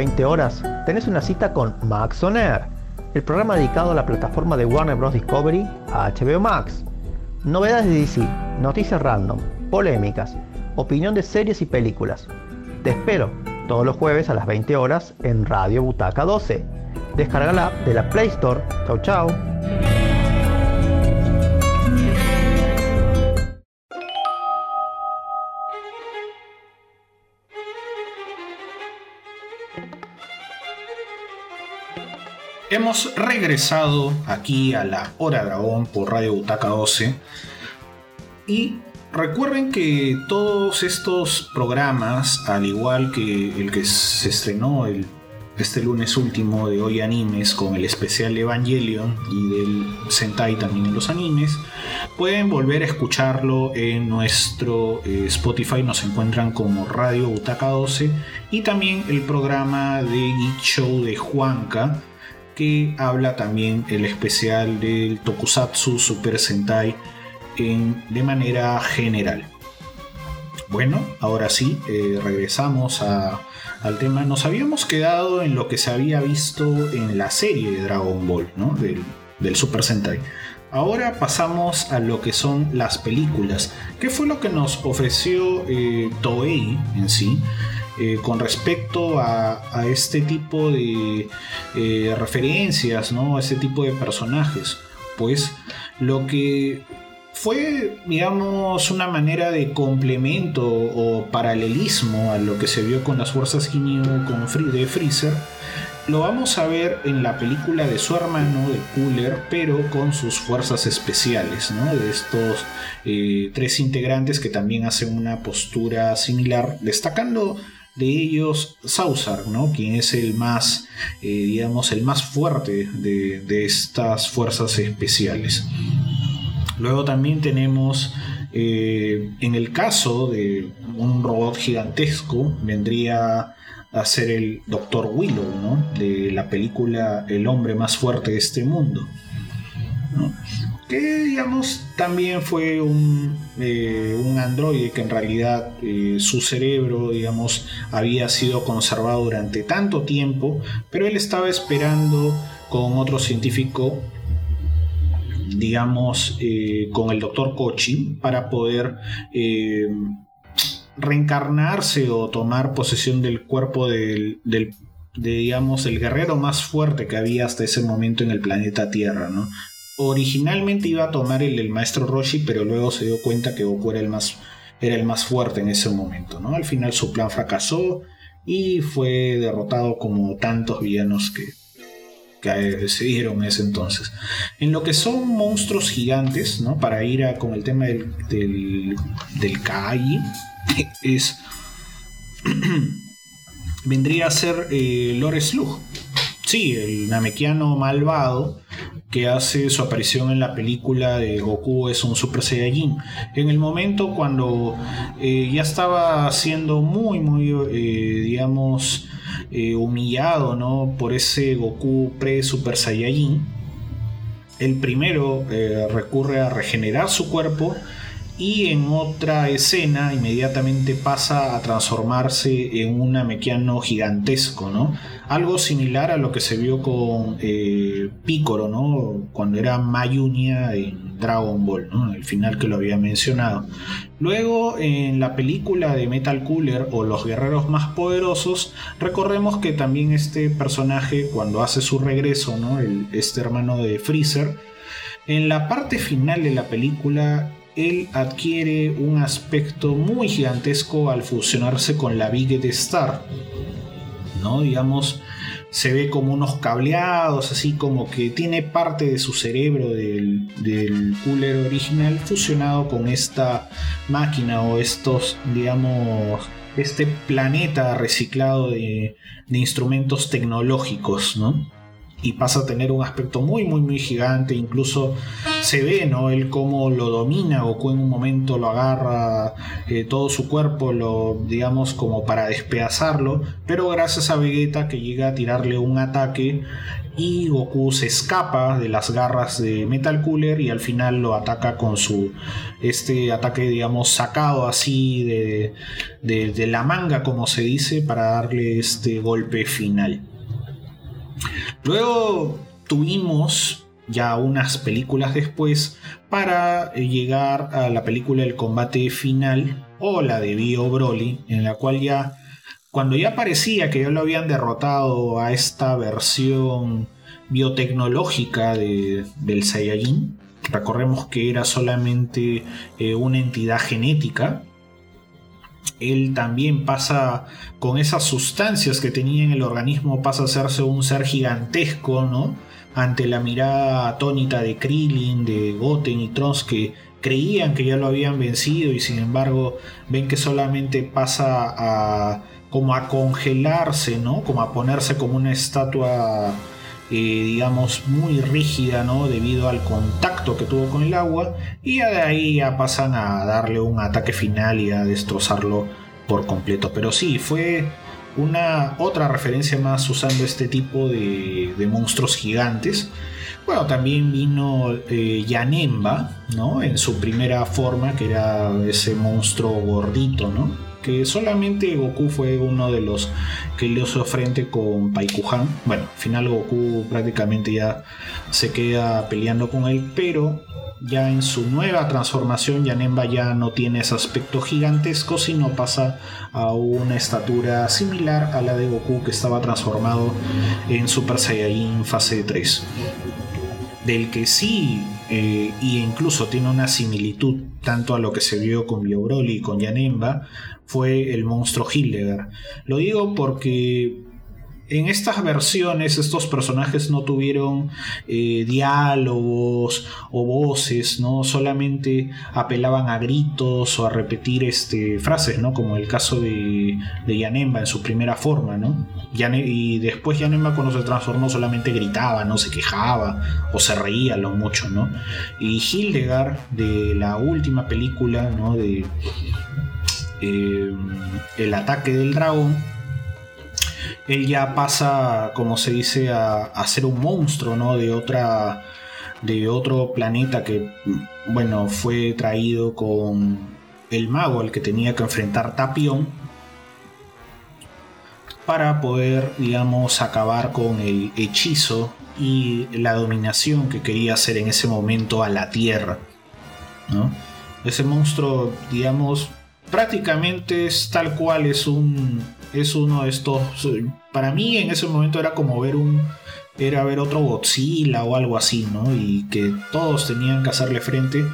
20 horas tenés una cita con Max On Air, el programa dedicado a la plataforma de Warner Bros. Discovery a HBO Max. Novedades de DC, noticias random, polémicas, opinión de series y películas. Te espero todos los jueves a las 20 horas en Radio Butaca 12. Descarga la app de la Play Store. Chau chau. Hemos regresado aquí a la Hora Dragón por Radio Butaca 12 y recuerden que todos estos programas, al igual que el que se estrenó el, este lunes último de Hoy Animes con el especial Evangelion y del Sentai también en los animes, pueden volver a escucharlo en nuestro eh, Spotify, nos encuentran como Radio Butaca 12 y también el programa de Geek Show de Juanca que habla también el especial del Tokusatsu Super Sentai en, de manera general. Bueno, ahora sí, eh, regresamos al tema. Nos habíamos quedado en lo que se había visto en la serie de Dragon Ball, ¿no? del, del Super Sentai. Ahora pasamos a lo que son las películas. ¿Qué fue lo que nos ofreció eh, Toei en sí? Eh, con respecto a, este tipo de eh, referencias, ¿no? A este tipo de personajes. Pues lo que fue, digamos, una manera de complemento o paralelismo a lo que se vio con las fuerzas Ginyu con de Freezer, lo vamos a ver en la película de su hermano, de Cooler, pero con sus fuerzas especiales, ¿no? De estos eh, tres integrantes que también hacen una postura similar, destacando de ellos Sausar, ¿no? Quien es el más, eh, digamos, el más fuerte de, de estas fuerzas especiales. Luego también tenemos, eh, en el caso de un robot gigantesco, vendría a ser el Dr. Willow, ¿no? De la película El hombre más fuerte de este mundo. ¿no? Que, digamos, también fue un, eh, un androide que en realidad eh, su cerebro, digamos, había sido conservado durante tanto tiempo, pero él estaba esperando con otro científico digamos, eh, con el doctor Kochi para poder reencarnarse o tomar posesión del cuerpo del, del- de, digamos, el guerrero más fuerte que había hasta ese momento en el planeta Tierra, ¿no? Originalmente iba a tomar el del maestro Roshi, pero luego se dio cuenta que Goku era el más, era el más fuerte en ese momento, ¿no? Al final su plan fracasó y fue derrotado como tantos villanos que, que se dieron en ese entonces. En lo que son monstruos gigantes, ¿no? Para ir con el tema del, del, del Kai, es. vendría a ser eh, Lore Slug. Sí, el namekiano malvado que hace su aparición en la película de Goku es un Super Saiyajin. En el momento cuando eh, ya estaba siendo muy, muy, eh, digamos, eh, humillado ¿no? por ese Goku pre-Super Saiyajin, el primero recurre a regenerar su cuerpo y en otra escena inmediatamente pasa a transformarse en un namekiano gigantesco, ¿no? Algo similar a lo que se vio con eh, ¿no? Cuando era Mayunia en Dragon Ball, ¿no? El final que lo había mencionado. Luego, en la película de Metal Cooler o Los Guerreros Más Poderosos, recordemos que también este personaje, cuando hace su regreso, ¿no? El- este hermano de Freezer, en la parte final de la película, él adquiere un aspecto muy gigantesco al fusionarse con la Big Star. ¿No? Digamos, se ve como unos cableados, así como que tiene parte de su cerebro del, cooler original fusionado con esta máquina o estos, digamos, este planeta reciclado de, de instrumentos tecnológicos, ¿no? Y pasa a tener un aspecto muy muy muy gigante. Incluso se ve no él cómo lo domina Goku en un momento lo agarra eh, todo su cuerpo lo digamos como para despedazarlo pero gracias a Vegeta que llega a tirarle un ataque y Goku se escapa de las garras de Metal Cooler y al final lo ataca con su este ataque digamos sacado así de, de, de la manga como se dice para darle este golpe final Luego tuvimos ya unas películas después para eh, llegar a la película El combate final o la de Bio Broly, en la cual ya cuando ya parecía que ya lo habían derrotado a esta versión biotecnológica de, del Saiyajin, recordemos que era solamente eh, una entidad genética, él también pasa con esas sustancias que tenía en el organismo, pasa a hacerse un ser gigantesco, ¿no? Ante la mirada atónita de Krillin, de Goten y Trunks que creían que ya lo habían vencido y sin embargo ven que solamente pasa a como a congelarse, ¿no? Como a ponerse como una estatua eh, digamos, muy rígida, ¿no? Debido al contacto que tuvo con el agua. Y de ahí ya pasan a darle un ataque final y a destrozarlo por completo. Pero sí, fue una otra referencia más usando este tipo de, monstruos gigantes. Bueno, también vino eh, Yanemba, ¿no? En su primera forma, que era ese monstruo gordito, ¿no? Que solamente Goku fue uno de los que le hizo frente con Paikuhan. Bueno, al final Goku prácticamente ya se queda peleando con él, pero ya en su nueva transformación Yanemba ya no tiene ese aspecto gigantesco, sino pasa a una estatura similar a la de Goku que estaba transformado en Super Saiyajin fase 3. Del que sí eh, y incluso tiene una similitud tanto a lo que se vio con Bio Broly y con Yanemba, fue el monstruo Hildegard. Lo digo porque en estas versiones estos personajes no tuvieron eh, diálogos o voces, ¿no? Solamente apelaban a gritos o a repetir este, frases, ¿no? Como el caso de, de Yanemba en su primera forma, ¿no? y después Yanemba cuando se transformó solamente gritaba, ¿no? Se quejaba o se reía lo mucho, ¿no? Y Hildegard de la última película, ¿no? De eh, El ataque del dragón él ya pasa, como se dice, a, ser un monstruo, ¿no? De otra. de otro planeta que, bueno, fue traído con el mago al que tenía que enfrentar Tapión. Para poder, digamos, acabar con el hechizo y la dominación que quería hacer en ese momento a la Tierra. ¿no? Ese monstruo, digamos, prácticamente es tal cual, es un es uno de estos. Para mí en ese momento era como ver un. Era ver otro Godzilla o algo así, ¿no? Y que todos tenían que hacerle frente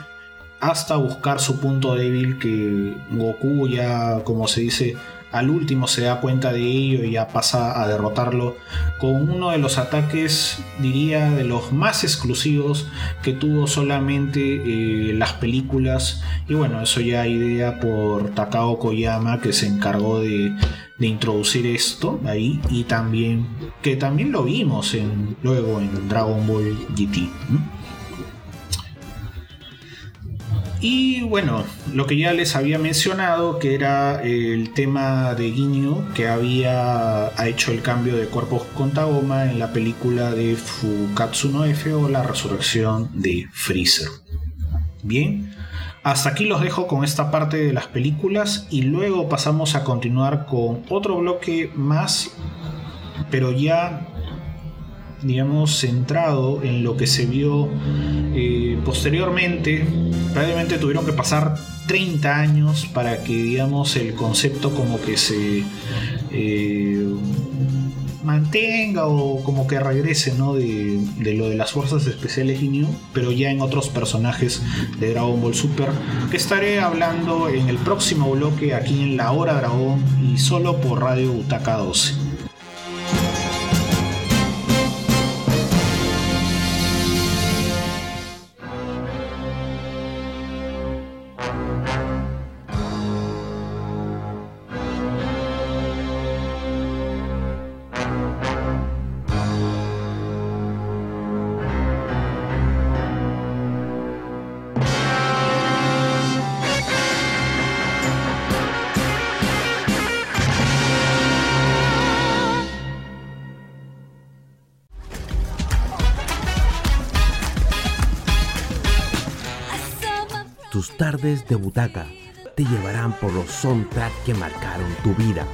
hasta buscar su punto débil que Goku ya, como se dice, al último se da cuenta de ello y ya pasa a derrotarlo con uno de los ataques, diría, de los más exclusivos que tuvo solamente eh, las películas. Y bueno, eso ya idea por Takao Koyama que se encargó de, introducir esto ahí y también que también lo vimos en, luego en Dragon Ball GT. Y bueno, lo que ya les había mencionado, que era el tema de Ginyu, que había hecho el cambio de cuerpos con Tagoma en la película de Fukatsu no F o la resurrección de Freezer. Bien, hasta aquí los dejo con esta parte de las películas y luego pasamos a continuar con otro bloque más, pero ya digamos, centrado en lo que se vio eh, posteriormente. Probablemente tuvieron que pasar 30 años para que, digamos, el concepto como que se eh, mantenga o como que regrese, ¿no? De, de, lo de las fuerzas especiales Ginyu, pero ya en otros personajes de Dragon Ball Super, que estaré hablando en el próximo bloque aquí en La Hora Dragón y solo por Radio Butaca 12. Tardes de butaca te llevarán por los soundtracks que marcaron tu vida.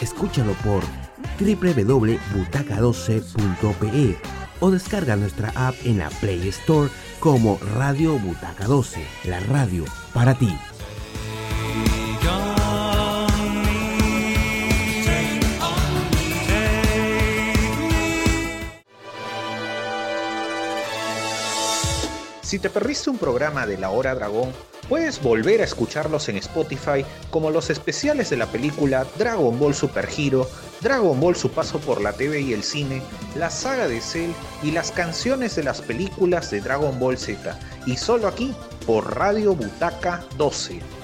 Escúchalo por www.butaca12.pe o descarga nuestra app en la Play Store como Radio Butaca 12, la radio para ti. Si te perdiste un programa de La Hora Dragón, puedes volver a escucharlos en Spotify como los especiales de la película Dragon Ball Super Hero, Dragon Ball Su Paso por la TV y el Cine, la saga de Cell y las canciones de las películas de Dragon Ball Z, y solo aquí por Radio Butaca 12.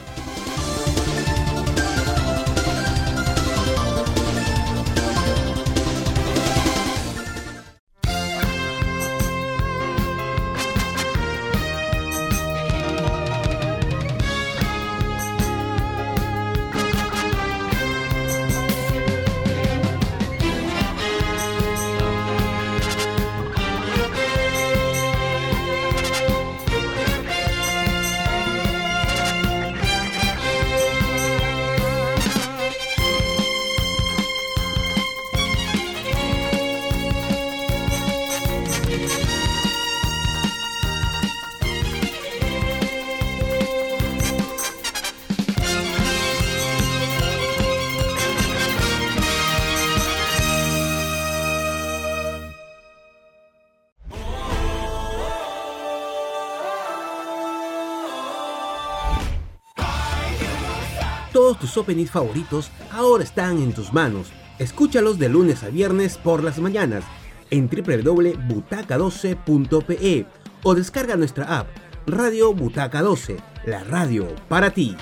Tus openings favoritos ahora están en tus manos. Escúchalos de lunes a viernes por las mañanas en www.butaca12.pe o descarga nuestra app Radio Butaca 12, la radio para ti.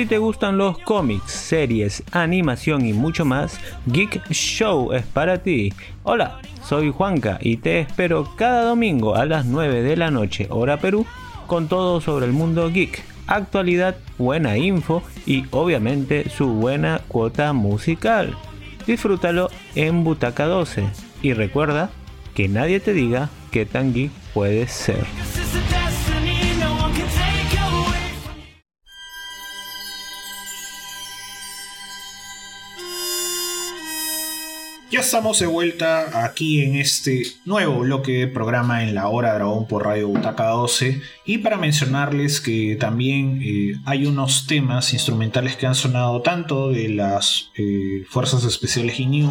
Si te gustan los cómics, series, animación y mucho más, Geek Show es para ti. Hola, soy Juanca y te espero cada domingo a las 9 de la noche, hora Perú, con todo sobre el mundo geek, actualidad, buena info y obviamente su buena cuota musical. Disfrútalo en Butaca 12 y recuerda que nadie te diga qué tan geek puedes ser. Ya estamos de vuelta aquí en este nuevo bloque de programa en la hora dragón por Radio Butaca 12 y para mencionarles que también eh, hay unos temas instrumentales que han sonado tanto de las eh, Fuerzas Especiales Ginyu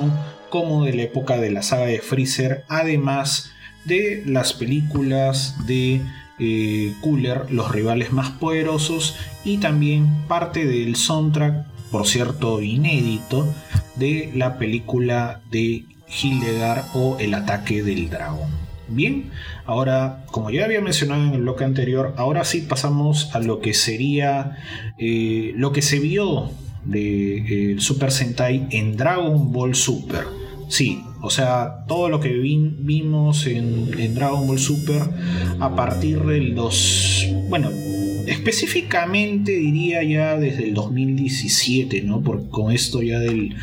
como de la época de la saga de Freezer, además de las películas de eh, Cooler, los rivales más poderosos y también parte del soundtrack, por cierto inédito, de la película de Hildegard o El ataque del dragón. Bien, ahora, como ya había mencionado en el bloque anterior, ahora sí pasamos a lo que sería eh, lo que se vio de eh, Super Sentai en Dragon Ball Super. Sí, o sea, todo lo que vimos en, en, Dragon Ball Super a partir del 2. Bueno, específicamente diría ya desde el 2017, ¿no? Por, con esto ya del,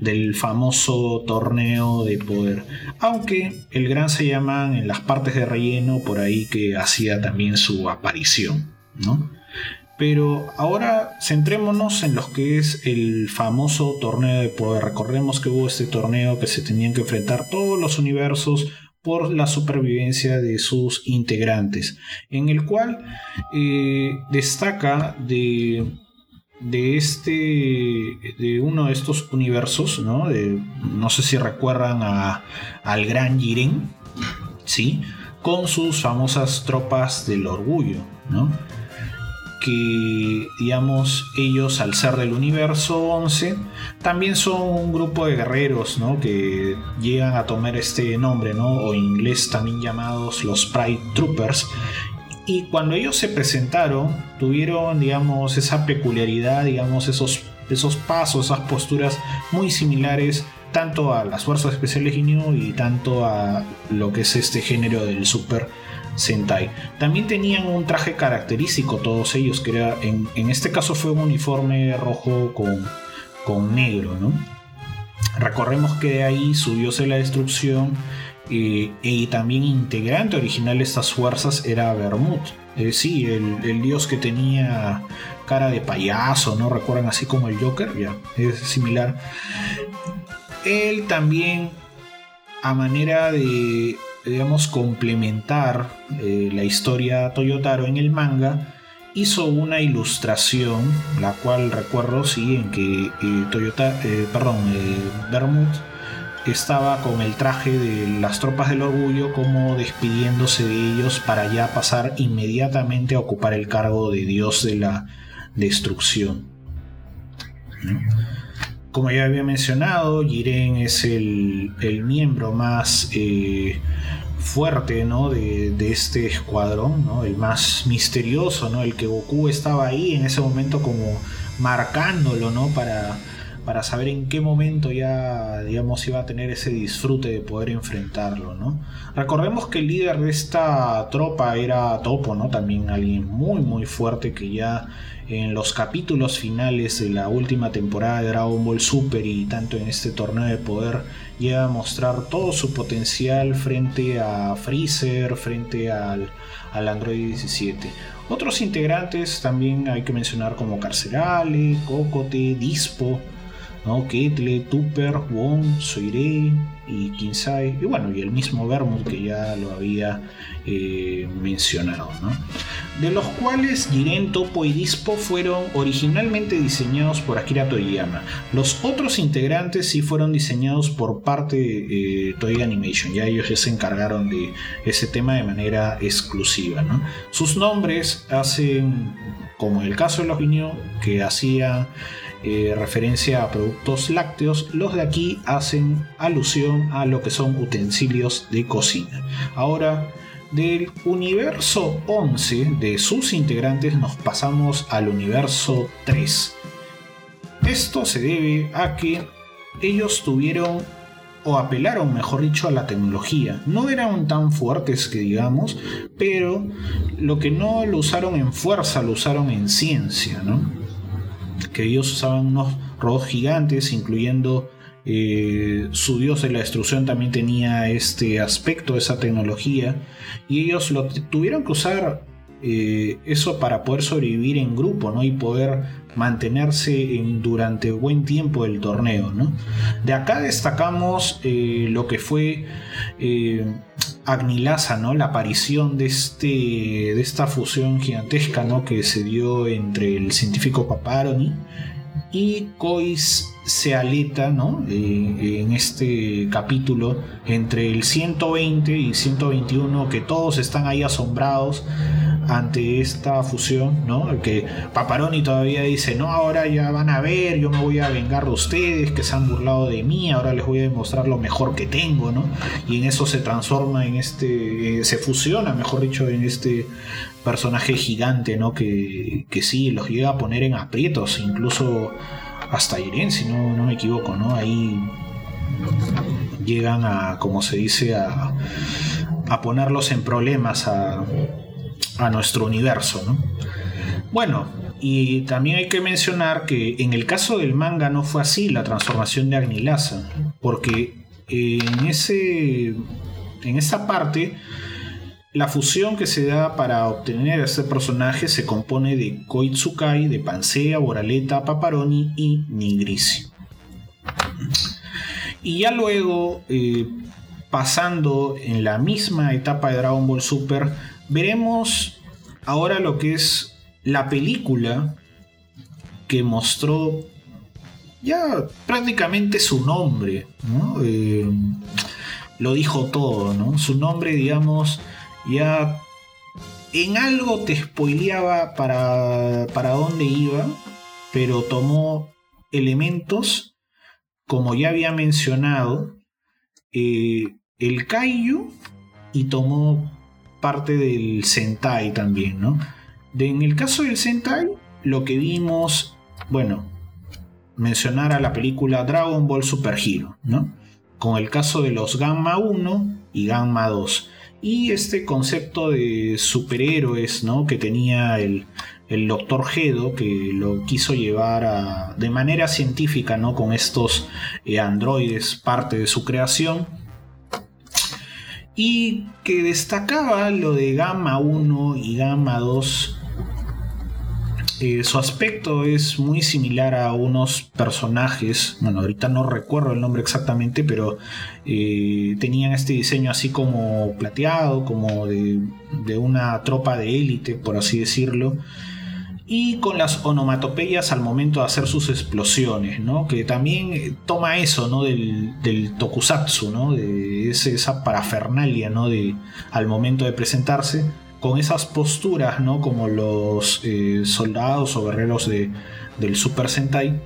del famoso torneo de poder. Aunque el Gran se llaman en las partes de relleno por ahí que hacía también su aparición, ¿no? Pero ahora centrémonos en lo que es el famoso torneo de poder. Recordemos que hubo este torneo que se tenían que enfrentar todos los universos por la supervivencia de sus integrantes, en el cual eh, destaca de, de este de uno de estos universos, ¿no? No sé si recuerdan al Gran Jiren, ¿sí? Con sus famosas tropas del orgullo, ¿no? Que, digamos, ellos al ser del universo 11, también son un grupo de guerreros, ¿no? Que llegan a tomar este nombre, ¿no? O en inglés también llamados los Pride Troopers. Y cuando ellos se presentaron, tuvieron, digamos, esa peculiaridad, digamos, esos, esos pasos, esas posturas muy similares tanto a las fuerzas especiales Ginyu y tanto a lo que es este género del super Sentai. También tenían un traje característico todos ellos, que era, en, este caso fue un uniforme rojo con, con negro, ¿no? Recorremos que de ahí subióse la destrucción eh, y también integrante original de estas fuerzas era Bermud. Sí, el, el, dios que tenía cara de payaso, ¿no? Recuerdan así como el Joker, ya, es similar. Él también, a manera de, digamos, complementar eh, la historia Toyotaro en el manga, hizo una ilustración, la cual recuerdo, sí, en que eh, Toyota, eh, perdón, eh, Bermud estaba con el traje de las tropas del orgullo como despidiéndose de ellos para ya pasar inmediatamente a ocupar el cargo de dios de la destrucción. Como ya había mencionado, Jiren es el, el miembro más eh, fuerte ¿no? de, de, este escuadrón, ¿no? el más misterioso, ¿no? el que Goku estaba ahí en ese momento como marcándolo ¿no? para, para saber en qué momento ya digamos iba a tener ese disfrute de poder enfrentarlo. ¿no? Recordemos que el líder de esta tropa era Topo, ¿no? también alguien muy muy fuerte que ya en los capítulos finales de la última temporada de Dragon Ball Super y tanto en este torneo de poder llega a mostrar todo su potencial frente a Freezer, frente al, Android 17. Otros integrantes también hay que mencionar como Carcerale, Cocote, Dispo. Ketle, Tupper, Wong, Soirei y Kinsai, y bueno, y el mismo Vermouth que ya lo había eh, mencionado, ¿no? de los cuales Jiren, Topo y Dispo fueron originalmente diseñados por Akira Toriyama. Los otros integrantes sí fueron diseñados por parte de eh, Animation, ya ellos ya se encargaron de ese tema de manera exclusiva. Sus nombres hacen, como en el caso de los Viño, que hacía eh, referencia a productos lácteos, los de aquí hacen alusión a lo que son utensilios de cocina. Ahora, del universo 11 de sus integrantes nos pasamos al universo 3. Esto se debe a que ellos tuvieron o apelaron, mejor dicho, a la tecnología. No eran tan fuertes que digamos, pero lo que no lo usaron en fuerza, lo usaron en ciencia, ¿no? Que ellos usaban unos robots gigantes, incluyendo eh, su dios de la destrucción también tenía este aspecto, esa tecnología, y ellos lo tuvieron que usar eh, eso para poder sobrevivir en grupo ¿no? y poder mantenerse en, durante buen tiempo del torneo. ¿no? De acá destacamos eh, lo que fue Agnilasa, ¿no? la aparición de, este, de esta fusión gigantesca ¿no? que se dio entre el científico Paparoni y Kois se aleta ¿no? Eh, en este capítulo entre el 120 y 121 que todos están ahí asombrados ante esta fusión, ¿no? Que Paparoni todavía dice, no, ahora ya van a ver, yo me voy a vengar de ustedes, que se han burlado de mí, ahora les voy a demostrar lo mejor que tengo, ¿no? Y en eso se transforma en este, eh, se fusiona, mejor dicho, en este personaje gigante, ¿no? Que, que sí, los llega a poner en aprietos, incluso hasta Irene, si no, no me equivoco, ¿no? Ahí llegan a, como se dice, a, a ponerlos en problemas a, a nuestro universo, ¿no? Bueno, y también hay que mencionar que en el caso del manga no fue así la transformación de Agnilasa, porque en, ese, en esa parte la fusión que se da para obtener a este personaje se compone de Koitsukai, de Pansea, Boraleta, Paparoni y Nigrisi. Y ya luego, eh, pasando en la misma etapa de Dragon Ball Super, veremos ahora lo que es la película que mostró ya prácticamente su nombre, eh, lo dijo todo, ¿no? Su nombre, digamos, ya en algo te spoileaba para, para dónde iba, pero tomó elementos, como ya había mencionado, eh, el Kaiju y tomó parte del Sentai también, ¿no? en el caso del Sentai, lo que vimos, bueno, mencionar a la película Dragon Ball Super Hero, ¿no? Con el caso de los Gamma 1 y Gamma 2 y este concepto de superhéroes ¿no? que tenía el, el Dr. Gedo, que lo quiso llevar de manera científica ¿no? con estos eh, androides, parte de su creación. Y que destacaba lo de Gamma 1 y Gamma 2 eh, su aspecto es muy similar a unos personajes, bueno, ahorita no recuerdo el nombre exactamente, pero eh, tenían este diseño así como plateado, como de, una tropa de élite, por así decirlo y con las onomatopeyas al momento de hacer sus explosiones, ¿no? que también toma eso ¿no? del, tokusatsu, ¿no? de esa parafernalia ¿no? de, al momento de presentarse con esas posturas, ¿no? Como los eh, soldados o guerreros de, del Super Sentai.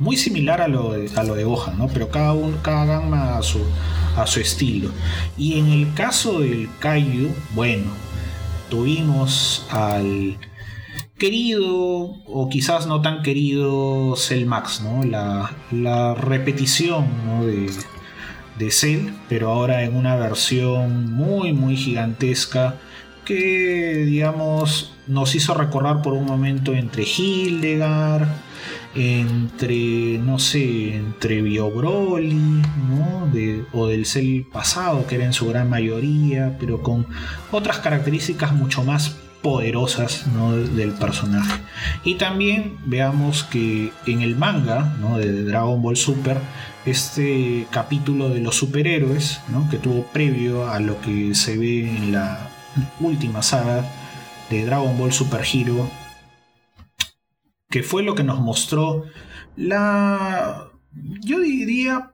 Muy similar a lo de, a lo de Gohan, ¿no? Pero cada, uno, cada gama a su, a su estilo. Y en el caso del Kaiju, bueno, tuvimos al querido o quizás no tan querido Cell Max, ¿no? La, repetición de, de Cell, pero ahora en una versión muy muy gigantesca que, digamos, nos hizo recordar por un momento entre Hildegard, entre, no sé, entre Bio ¿no? o del Cell pasado, que era en su gran mayoría, pero con otras características mucho más poderosas del personaje. Y también veamos que en el manga ¿no? de Dragon Ball Super, este capítulo de los superhéroes, ¿no? que tuvo previo a lo que se ve en la última saga de Dragon Ball Super Hero, que fue lo que nos mostró la, yo diría,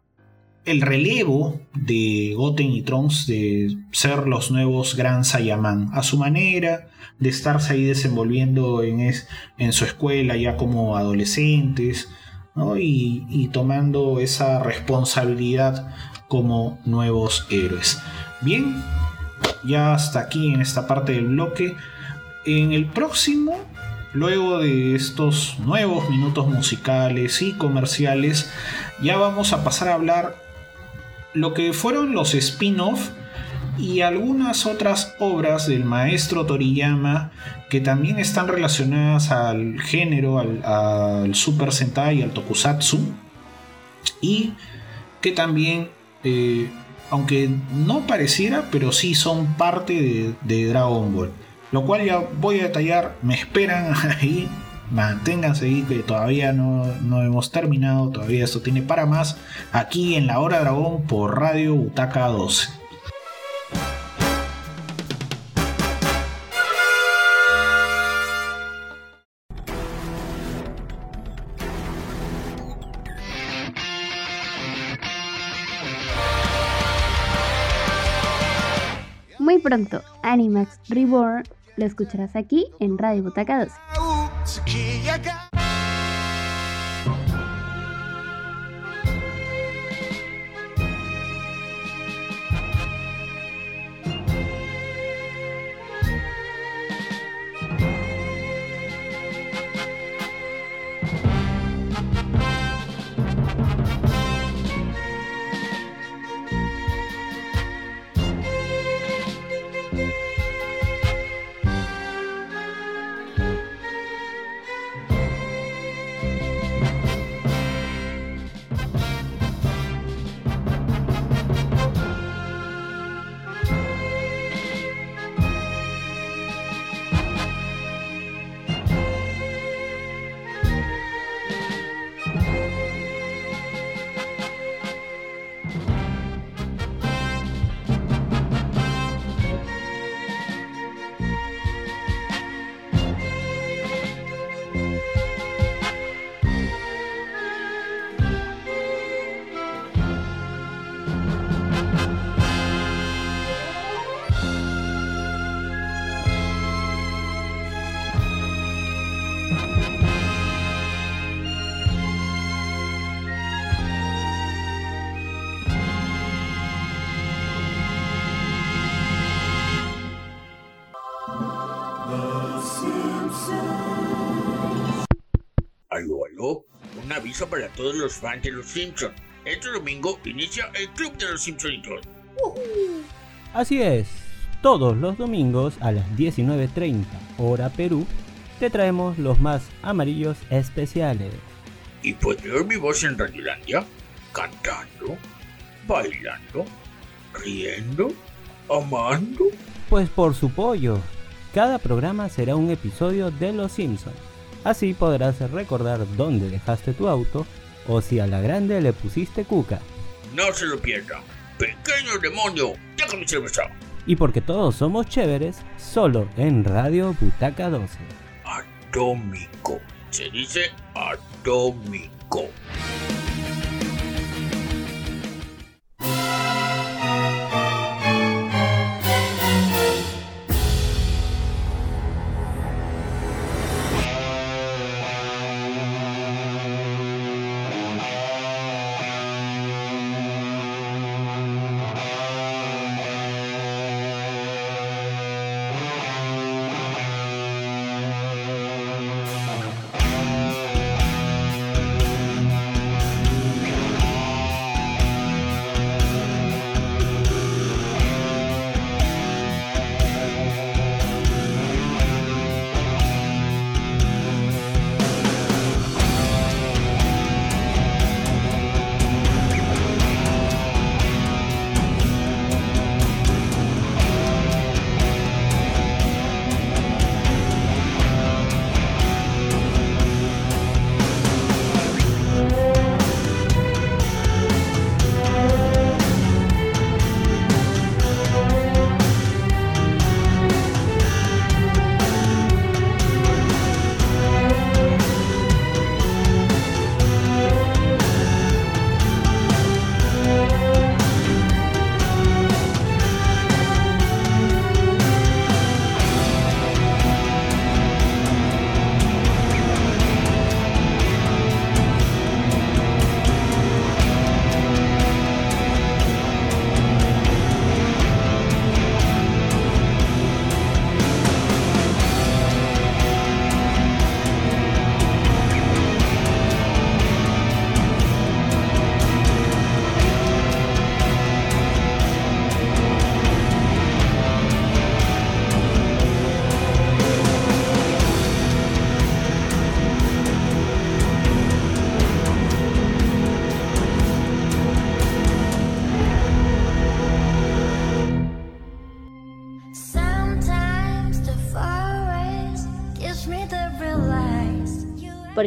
el relevo de Goten y Trunks de ser los nuevos Gran Saiyaman a su manera, de estarse ahí desenvolviendo en, en su escuela ya como adolescentes y, y tomando esa responsabilidad como nuevos héroes. Bien, ya hasta aquí en esta parte del bloque. En el próximo, luego de estos nuevos minutos musicales y comerciales, ya vamos a pasar a hablar lo que fueron los spin-off y algunas otras obras del maestro Toriyama que también están relacionadas al género, al, Super Sentai, al Tokusatsu y que también eh, aunque no pareciera, pero sí son parte de, Dragon Ball. Lo cual ya voy a detallar, me esperan ahí, manténganse ahí que todavía no, no, hemos terminado, todavía esto tiene para más, aquí en la hora dragón por Radio Butaca 12. pronto Animax Reborn lo escucharás aquí en Radio Butaca Sukiya 2. para todos los fans de los Simpsons. Este domingo inicia el Club de los Simpsonitos. Así es, todos los domingos a las 19.30 hora Perú te traemos los más amarillos especiales. Y puedes ver mi voz en Radiolandia, cantando, bailando ¿Riendo? ¿Amando? Pues por su pollo. Cada programa será un episodio de Los Simpsons. Así podrás recordar dónde dejaste tu auto o si a la grande le pusiste cuca. No se lo pierda. Pequeño demonio, déjame cerveza. Y porque todos somos chéveres, solo en Radio Butaca 12. Atómico. Se dice atómico.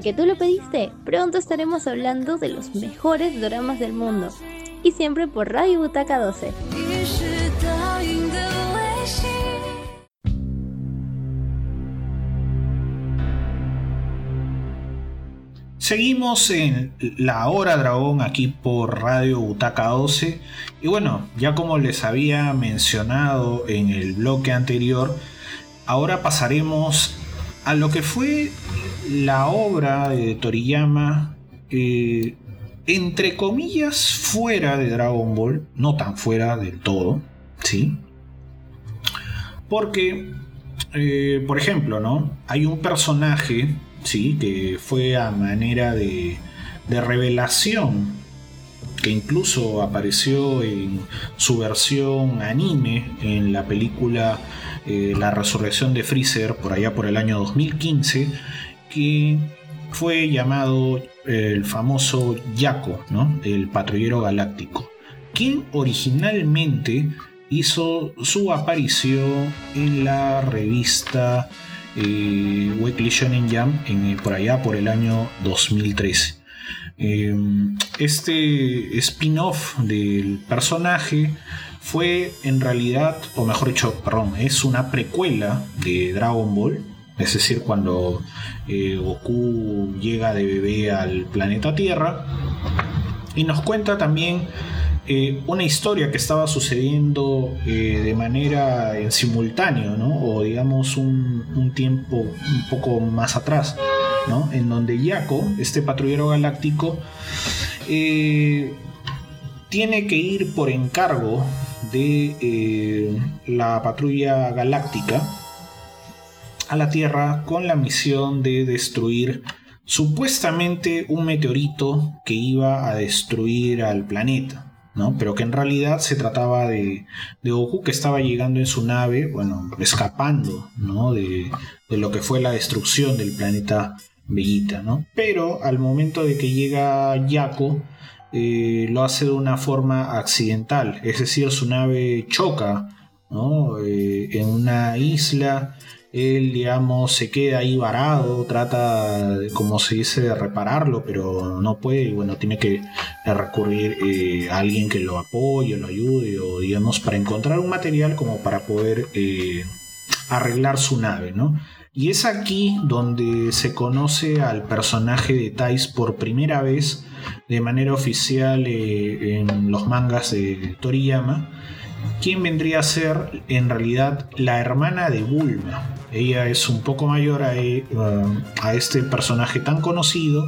Porque tú lo pediste. Pronto estaremos hablando de los mejores dramas del mundo. Y siempre por Radio Butaca 12. Seguimos en La Hora Dragón aquí por Radio Butaca 12. Y bueno, ya como les había mencionado en el bloque anterior, ahora pasaremos a lo que fue la obra de Toriyama, eh, entre comillas, fuera de Dragon Ball, no tan fuera del todo, ¿sí? Porque, eh, por ejemplo, ¿no? Hay un personaje, ¿sí? Que fue a manera de, de revelación que incluso apareció en su versión anime en la película eh, La Resurrección de Freezer por allá por el año 2015 que fue llamado el famoso Yaco, ¿no? el patrullero galáctico, quien originalmente hizo su aparición en la revista eh, Weekly Shonen Jump en, por allá por el año 2013. Em, este spin-off del personaje fue en realidad, o mejor dicho, perdón, es una precuela de Dragon Ball es decir, cuando eh, Goku llega de bebé al planeta Tierra. Y nos cuenta también eh, una historia que estaba sucediendo eh, de manera en simultáneo. O digamos un, tiempo un poco más atrás, ¿no? En donde Yaco, este patrullero galáctico, tiene que ir por encargo de la patrulla galáctica a la Tierra con la misión de destruir supuestamente un meteorito que iba a destruir al planeta. ¿no? Pero que en realidad se trataba de, de Goku que estaba llegando en su nave, bueno, escapando, ¿no? De, de lo que fue la destrucción del planeta Bellita, ¿no? Pero al momento de que llega Yaco, eh, lo hace de una forma accidental, es decir, su nave choca. Eh, en una isla, él, digamos, se queda ahí varado, trata, como se dice, de repararlo, pero no puede, y bueno, tiene que recurrir eh, a alguien que lo apoye, lo ayude, o digamos, para encontrar un material como para poder arreglar su nave, ¿no? Y es aquí donde se conoce al personaje de Tais por primera vez de manera oficial eh, en los mangas de Toriyama, quien vendría a ser en realidad la hermana de Bulma. Ella es un poco mayor a, eh, a este personaje tan conocido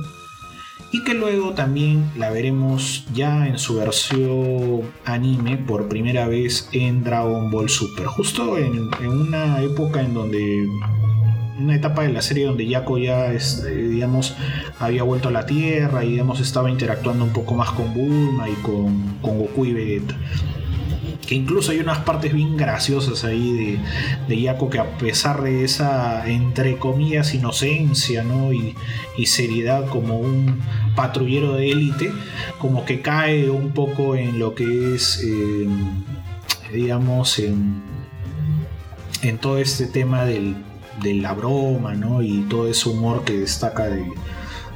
y que luego también la veremos ya en su versión anime por primera vez en Dragon Ball Super, justo en una época en donde una etapa de la serie donde Yako ya es, eh, digamos, había vuelto a la Tierra y digamos, estaba interactuando un poco más con Bulma y con, Goku y Vegeta. Que incluso hay unas partes bien graciosas ahí de, de Yako que a pesar de esa, entre comillas, inocencia ¿no? y, seriedad como un patrullero de élite, como que cae un poco en lo que es, eh, digamos, en, en todo este tema del de la broma, ¿no? Y todo ese humor que destaca de,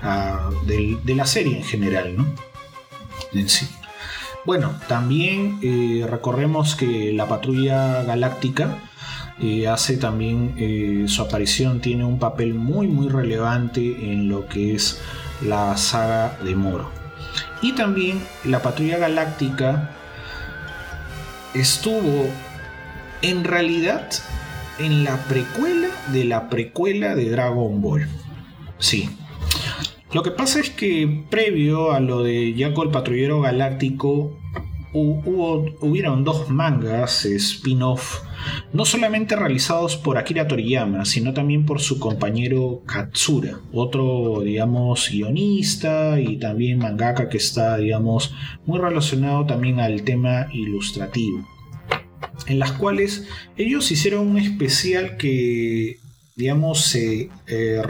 a, de, de la serie en general, ¿no? En sí. Bueno, también eh, recorremos que la patrulla galáctica eh, hace también eh, su aparición, tiene un papel muy muy relevante en lo que es la saga de Moro. Y también la patrulla galáctica estuvo en realidad en la precuela de la precuela de Dragon Ball. Sí. Lo que pasa es que previo a lo de Jaco el Patrullero Galáctico hubo, hubieron dos mangas spin-off, no solamente realizados por Akira Toriyama, sino también por su compañero Katsura, otro, digamos, guionista y también mangaka que está, digamos, muy relacionado también al tema ilustrativo en las cuales ellos hicieron un especial que, digamos, se eh,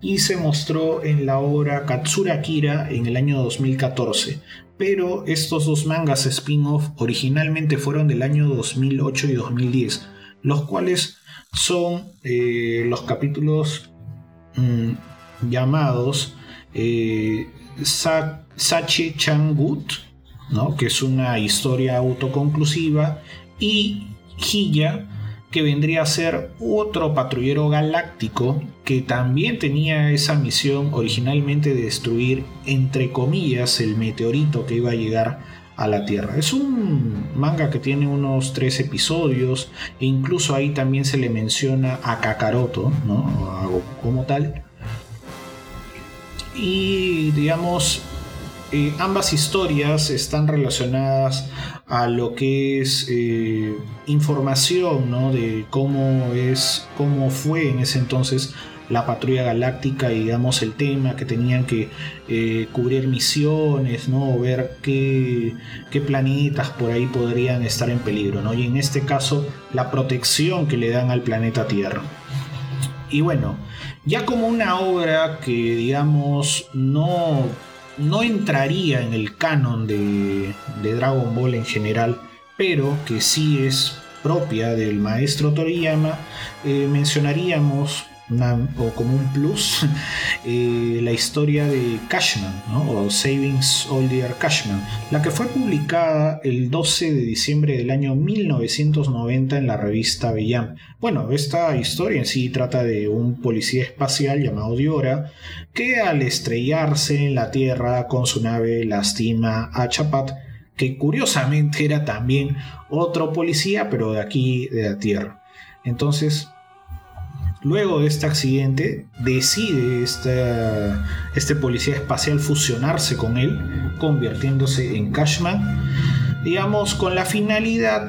y se mostró en la obra Katsura Akira en el año 2014. Pero estos dos mangas spin-off originalmente fueron del año 2008 y 2010, los cuales son eh, los capítulos mmm, llamados eh, Sa Sache Changut, ¿no? que es una historia autoconclusiva, y Hilla, que vendría a ser otro patrullero galáctico que también tenía esa misión originalmente de destruir, entre comillas, el meteorito que iba a llegar a la Tierra. Es un manga que tiene unos tres episodios e incluso ahí también se le menciona a Kakaroto, ¿no? como tal. Y digamos, eh, ambas historias están relacionadas a lo que es eh, información ¿no? de cómo es cómo fue en ese entonces la patrulla galáctica y digamos el tema que tenían que eh, cubrir misiones no ver qué, qué, planetas por ahí podrían estar en peligro ¿no? y en este caso la protección que le dan al planeta Tierra y bueno ya como una obra que digamos no no entraría en el canon de, Dragon Ball en general, pero que sí es propia del maestro Toriyama, eh, mencionaríamos o como un plus eh, la historia de Cashman, o Savings All Cashman, la que fue publicada el 12 de diciembre del año 1990 en la revista Bellam. Bueno, esta historia en sí trata de un policía espacial llamado Diora que al estrellarse en la Tierra con su nave lastima a Chapat, que curiosamente era también otro policía, pero de aquí de la Tierra. Entonces, Luego de este accidente, decide este policía espacial fusionarse con él, convirtiéndose en Cashman, digamos, con la finalidad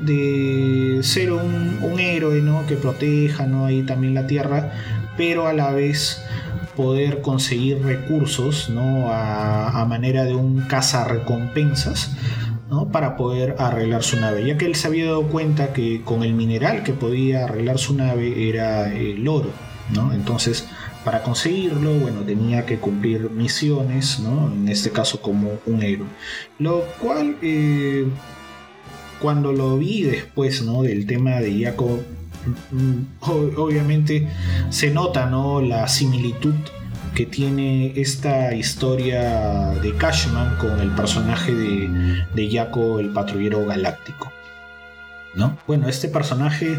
de ser un, héroe ¿no? que proteja ¿no? ahí también la Tierra, pero a la vez poder conseguir recursos ¿no? a, a manera de un cazarrecompensas ¿no? para poder arreglar su nave, ya que él se había dado cuenta que con el mineral que podía arreglar su nave era el oro, ¿no? entonces para conseguirlo, bueno, tenía que cumplir misiones, ¿no? En este caso como un héroe. Lo cual, eh, cuando lo vi después, ¿no? Del tema de Jaco, mm, obviamente se nota, ¿no? La similitud que tiene esta historia de Cashman con el personaje de, de Jaco, el patrullero galáctico. ¿No? Bueno, este personaje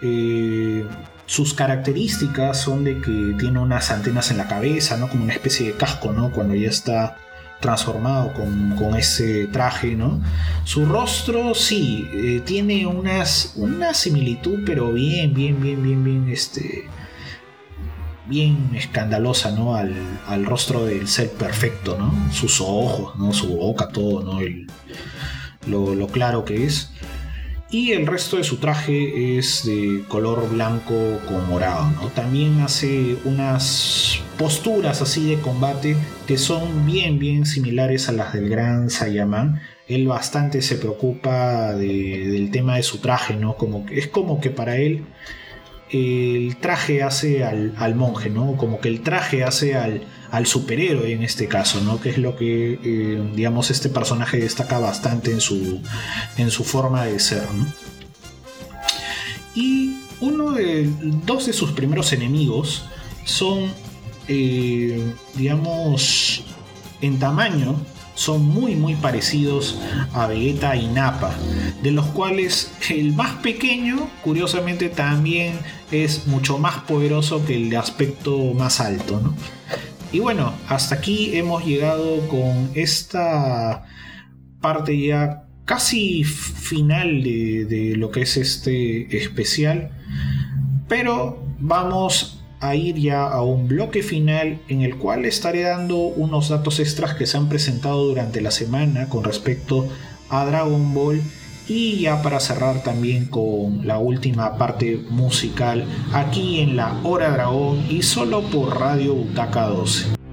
eh, sus características son de que tiene unas antenas en la cabeza, ¿no? Como una especie de casco, ¿no? Cuando ya está transformado con, ese traje, ¿no? Su rostro, sí, eh, tiene unas, una similitud, pero bien, bien, bien, bien, bien, este, bien escandalosa, ¿no? Al, rostro del ser perfecto, ¿no? Sus ojos, ¿no? Su boca, todo, ¿no? lo, claro que es y el resto de su traje es de color blanco con morado. También hace unas posturas así de combate que son bien bien similares a las del gran Sayaman. Él bastante se preocupa del tema de su traje, ¿no? Como es como que para él el traje hace al, monje, ¿no? Como que el traje hace al, superhéroe en este caso, ¿no? Que es lo que, eh, digamos, este personaje destaca bastante en su, en su forma de ser, Y uno de, dos de sus primeros enemigos son, eh, digamos, en tamaño, son muy muy parecidos a Vegeta y Nappa, de los cuales el más pequeño, curiosamente, también es mucho más poderoso que el de aspecto más alto. Y bueno, hasta aquí hemos llegado con esta parte ya casi final de, de lo que es este especial. Pero vamos a ir ya a un bloque final en el cual estaré dando unos datos extras que se han presentado durante la semana con respecto a Dragon Ball y ya para cerrar también con la última parte musical aquí en la Hora Dragón y solo por Radio Butaca 12.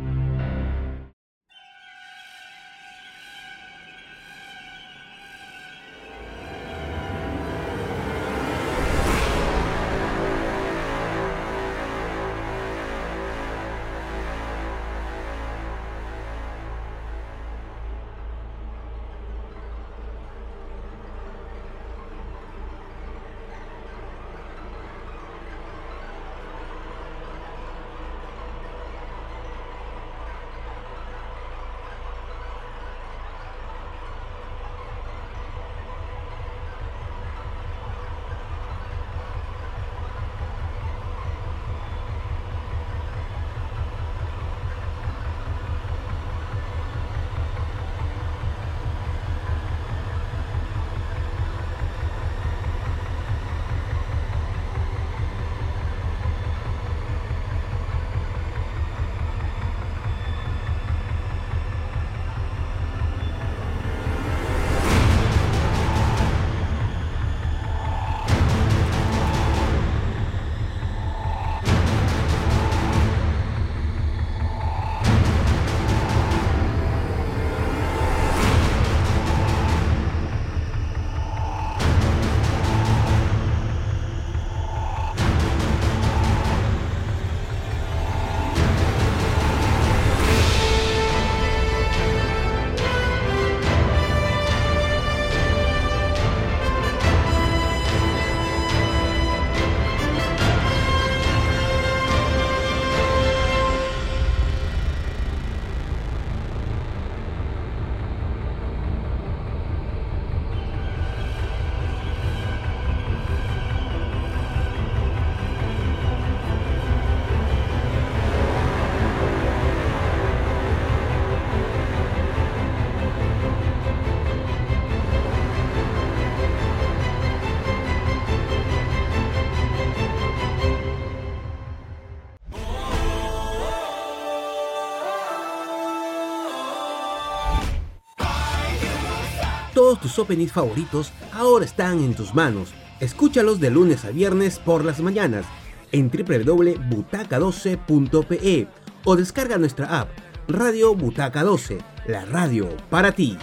Tus openings favoritos ahora están en tus manos. Escúchalos de lunes a viernes por las mañanas en www.butaca12.pe o descarga nuestra app Radio Butaca 12, la radio para ti.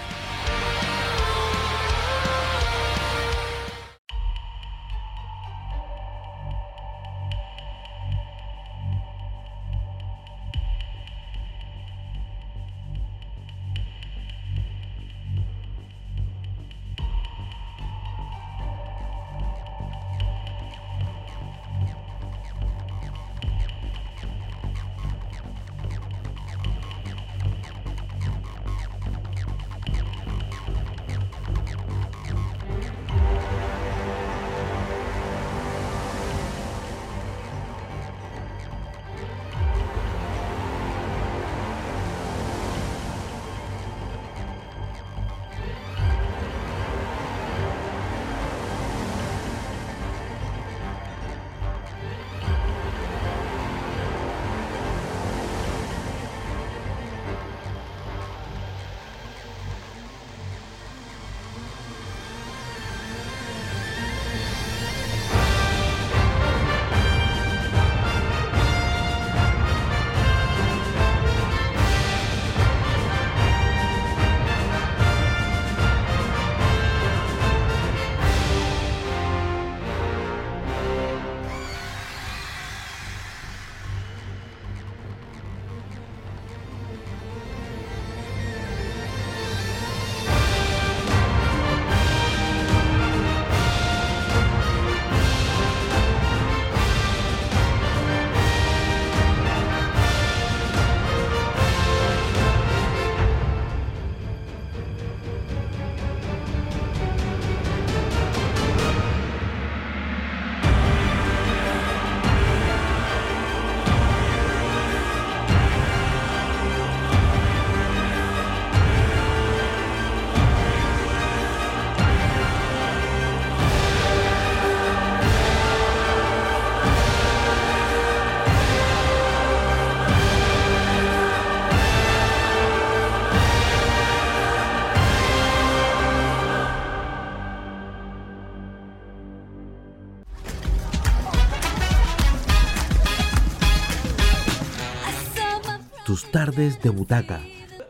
Tardes de butaca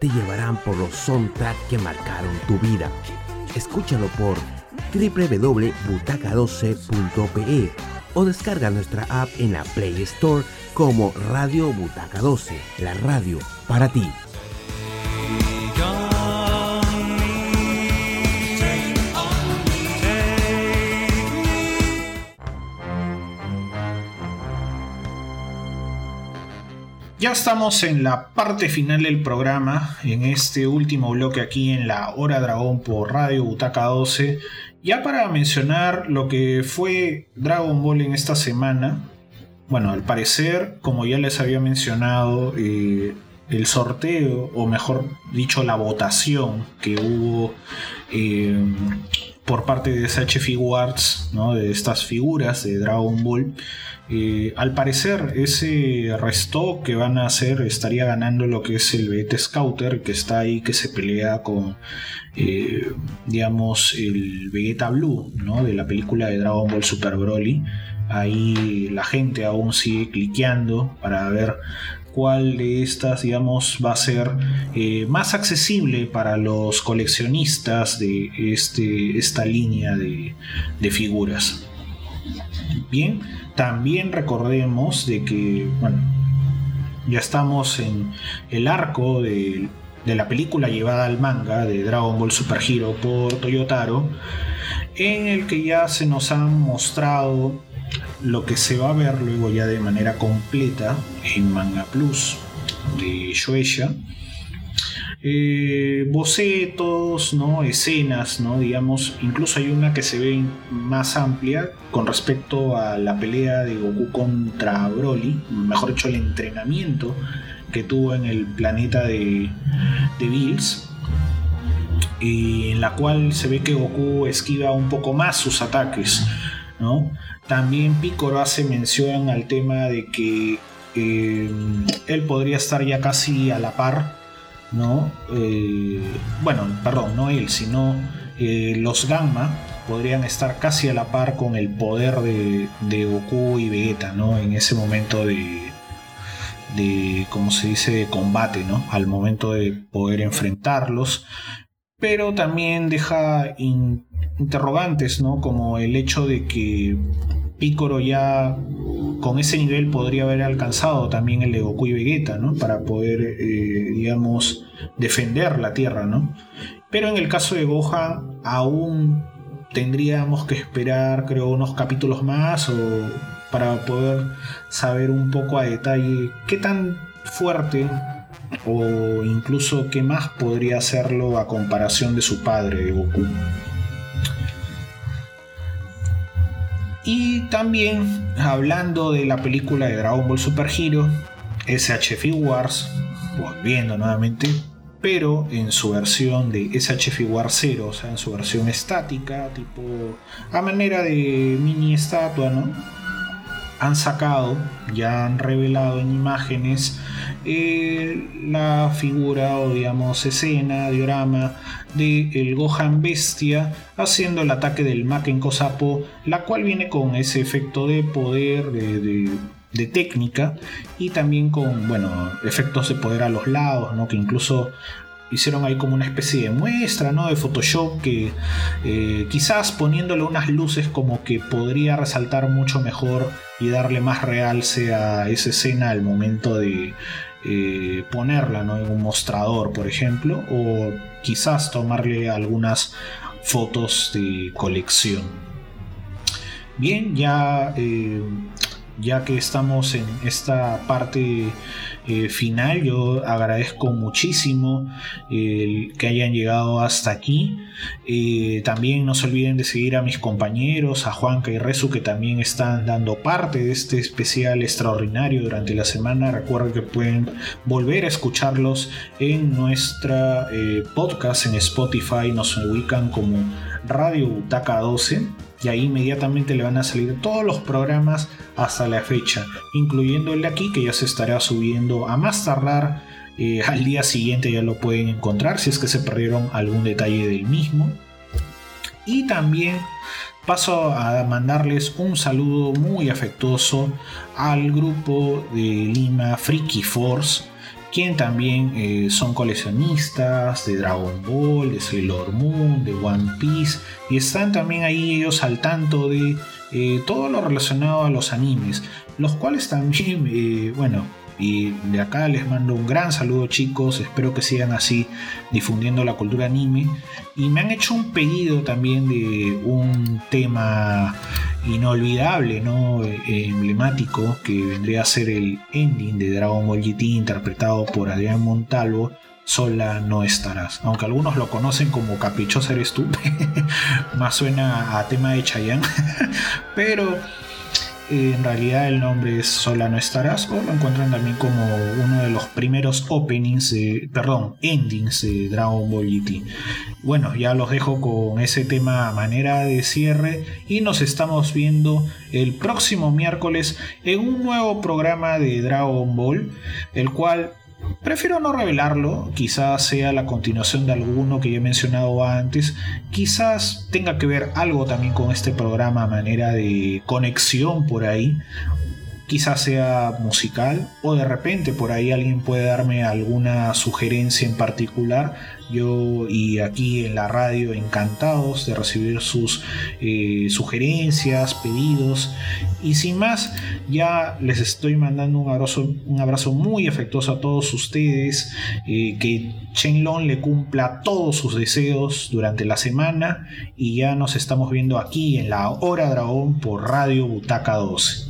te llevarán por los soundtracks que marcaron tu vida. Escúchalo por www.butaca12.pe o descarga nuestra app en la Play Store como Radio Butaca 12, la radio para ti. Ya estamos en la parte final del programa, en este último bloque aquí en la Hora Dragón por Radio Butaca 12. Ya para mencionar lo que fue Dragon Ball en esta semana. Bueno, al parecer, como ya les había mencionado, eh, el sorteo, o mejor dicho, la votación que hubo eh, por parte de SH Figuarts, ¿no? de estas figuras de Dragon Ball, eh, al parecer, ese resto que van a hacer estaría ganando lo que es el Vegeta Scouter, que está ahí, que se pelea con, eh, digamos, el Vegeta Blue, ¿no? De la película de Dragon Ball Super Broly. Ahí la gente aún sigue cliqueando para ver cuál de estas, digamos, va a ser eh, más accesible para los coleccionistas de este, esta línea de, de figuras. Bien, también recordemos de que, bueno, ya estamos en el arco de, la película llevada al manga de Dragon Ball Super Hero por Toyotaro, en el que ya se nos han mostrado lo que se va a ver luego ya de manera completa en Manga Plus de Shueisha eh, bocetos, ¿no? escenas, ¿no? digamos, incluso hay una que se ve más amplia con respecto a la pelea de Goku contra Broly, mejor dicho, el entrenamiento que tuvo en el planeta de, de Bills, y en la cual se ve que Goku esquiva un poco más sus ataques. ¿No? También Piccolo hace mención al tema de que eh, él podría estar ya casi a la par ¿no? Eh, bueno, perdón, no él, sino eh, los Gamma podrían estar casi a la par con el poder de, Goku y Vegeta, ¿no? En ese momento de, de, ¿cómo se dice?, de combate, ¿no? Al momento de poder enfrentarlos. Pero también deja interrogantes, ¿no? Como el hecho de que Piccolo ya con ese nivel podría haber alcanzado también el de Goku y Vegeta, ¿no? Para poder, eh, digamos, defender la Tierra, ¿no? Pero en el caso de Gohan aún tendríamos que esperar, creo, unos capítulos más o para poder saber un poco a detalle qué tan fuerte o incluso qué más podría hacerlo a comparación de su padre, Goku. Y también hablando de la película de Dragon Ball Super Hero, SH Wars, volviendo nuevamente, pero en su versión de SH Wars 0, o sea, en su versión estática, tipo a manera de mini estatua, ¿no? Han sacado, ya han revelado en imágenes eh, la figura o digamos escena, diorama de el Gohan Bestia haciendo el ataque del Maken Kosapo, la cual viene con ese efecto de poder, de, técnica y también con bueno, efectos de poder a los lados, ¿no? que incluso hicieron ahí como una especie de muestra ¿no? de Photoshop que eh, quizás poniéndole unas luces como que podría resaltar mucho mejor y darle más realce a esa escena al momento de eh, ponerla en un mostrador, por ejemplo, o quizás tomarle algunas fotos de colección. Bien, ya, eh, ya que estamos en esta parte eh, final. Yo agradezco muchísimo que hayan llegado hasta aquí. Eh, también no se olviden de seguir a mis compañeros, a Juanca y Rezu, que también están dando parte de este especial extraordinario durante la semana. Recuerden que pueden volver a escucharlos en nuestra eh, podcast en Spotify. Nos ubican como Radio Butaca 12 y ahí inmediatamente le van a salir todos los programas hasta la fecha, incluyendo el de aquí que ya se estará subiendo a más tardar eh, al día siguiente ya lo pueden encontrar si es que se perdieron algún detalle del mismo. Y también paso a mandarles un saludo muy afectuoso al grupo de Lima Freaky Force quien también eh, son coleccionistas de Dragon Ball, de Sailor Moon, de One Piece, y están también ahí ellos al tanto de eh, todo lo relacionado a los animes, los cuales también, eh, bueno, y de acá les mando un gran saludo chicos, espero que sigan así difundiendo la cultura anime. Y me han hecho un pedido también de un tema inolvidable, ¿no? emblemático, que vendría a ser el ending de Dragon Ball GT interpretado por Adrián Montalvo. Sola no estarás. Aunque algunos lo conocen como Caprichosa eres tú. Más suena a tema de Chayanne. Pero en realidad el nombre es Sola no estarás o lo encuentran también como uno de los primeros openings, perdón, endings de Dragon Ball GT. Bueno, ya los dejo con ese tema a manera de cierre y nos estamos viendo el próximo miércoles en un nuevo programa de Dragon Ball, el cual Prefiero no revelarlo, quizás sea la continuación de alguno que ya he mencionado antes, quizás tenga que ver algo también con este programa manera de conexión por ahí, quizás sea musical o de repente por ahí alguien puede darme alguna sugerencia en particular yo y aquí en la radio encantados de recibir sus eh, sugerencias, pedidos. Y sin más, ya les estoy mandando un abrazo, un abrazo muy afectuoso a todos ustedes. Eh, que Shenlong le cumpla todos sus deseos durante la semana. Y ya nos estamos viendo aquí en la Hora Dragón por Radio Butaca 12.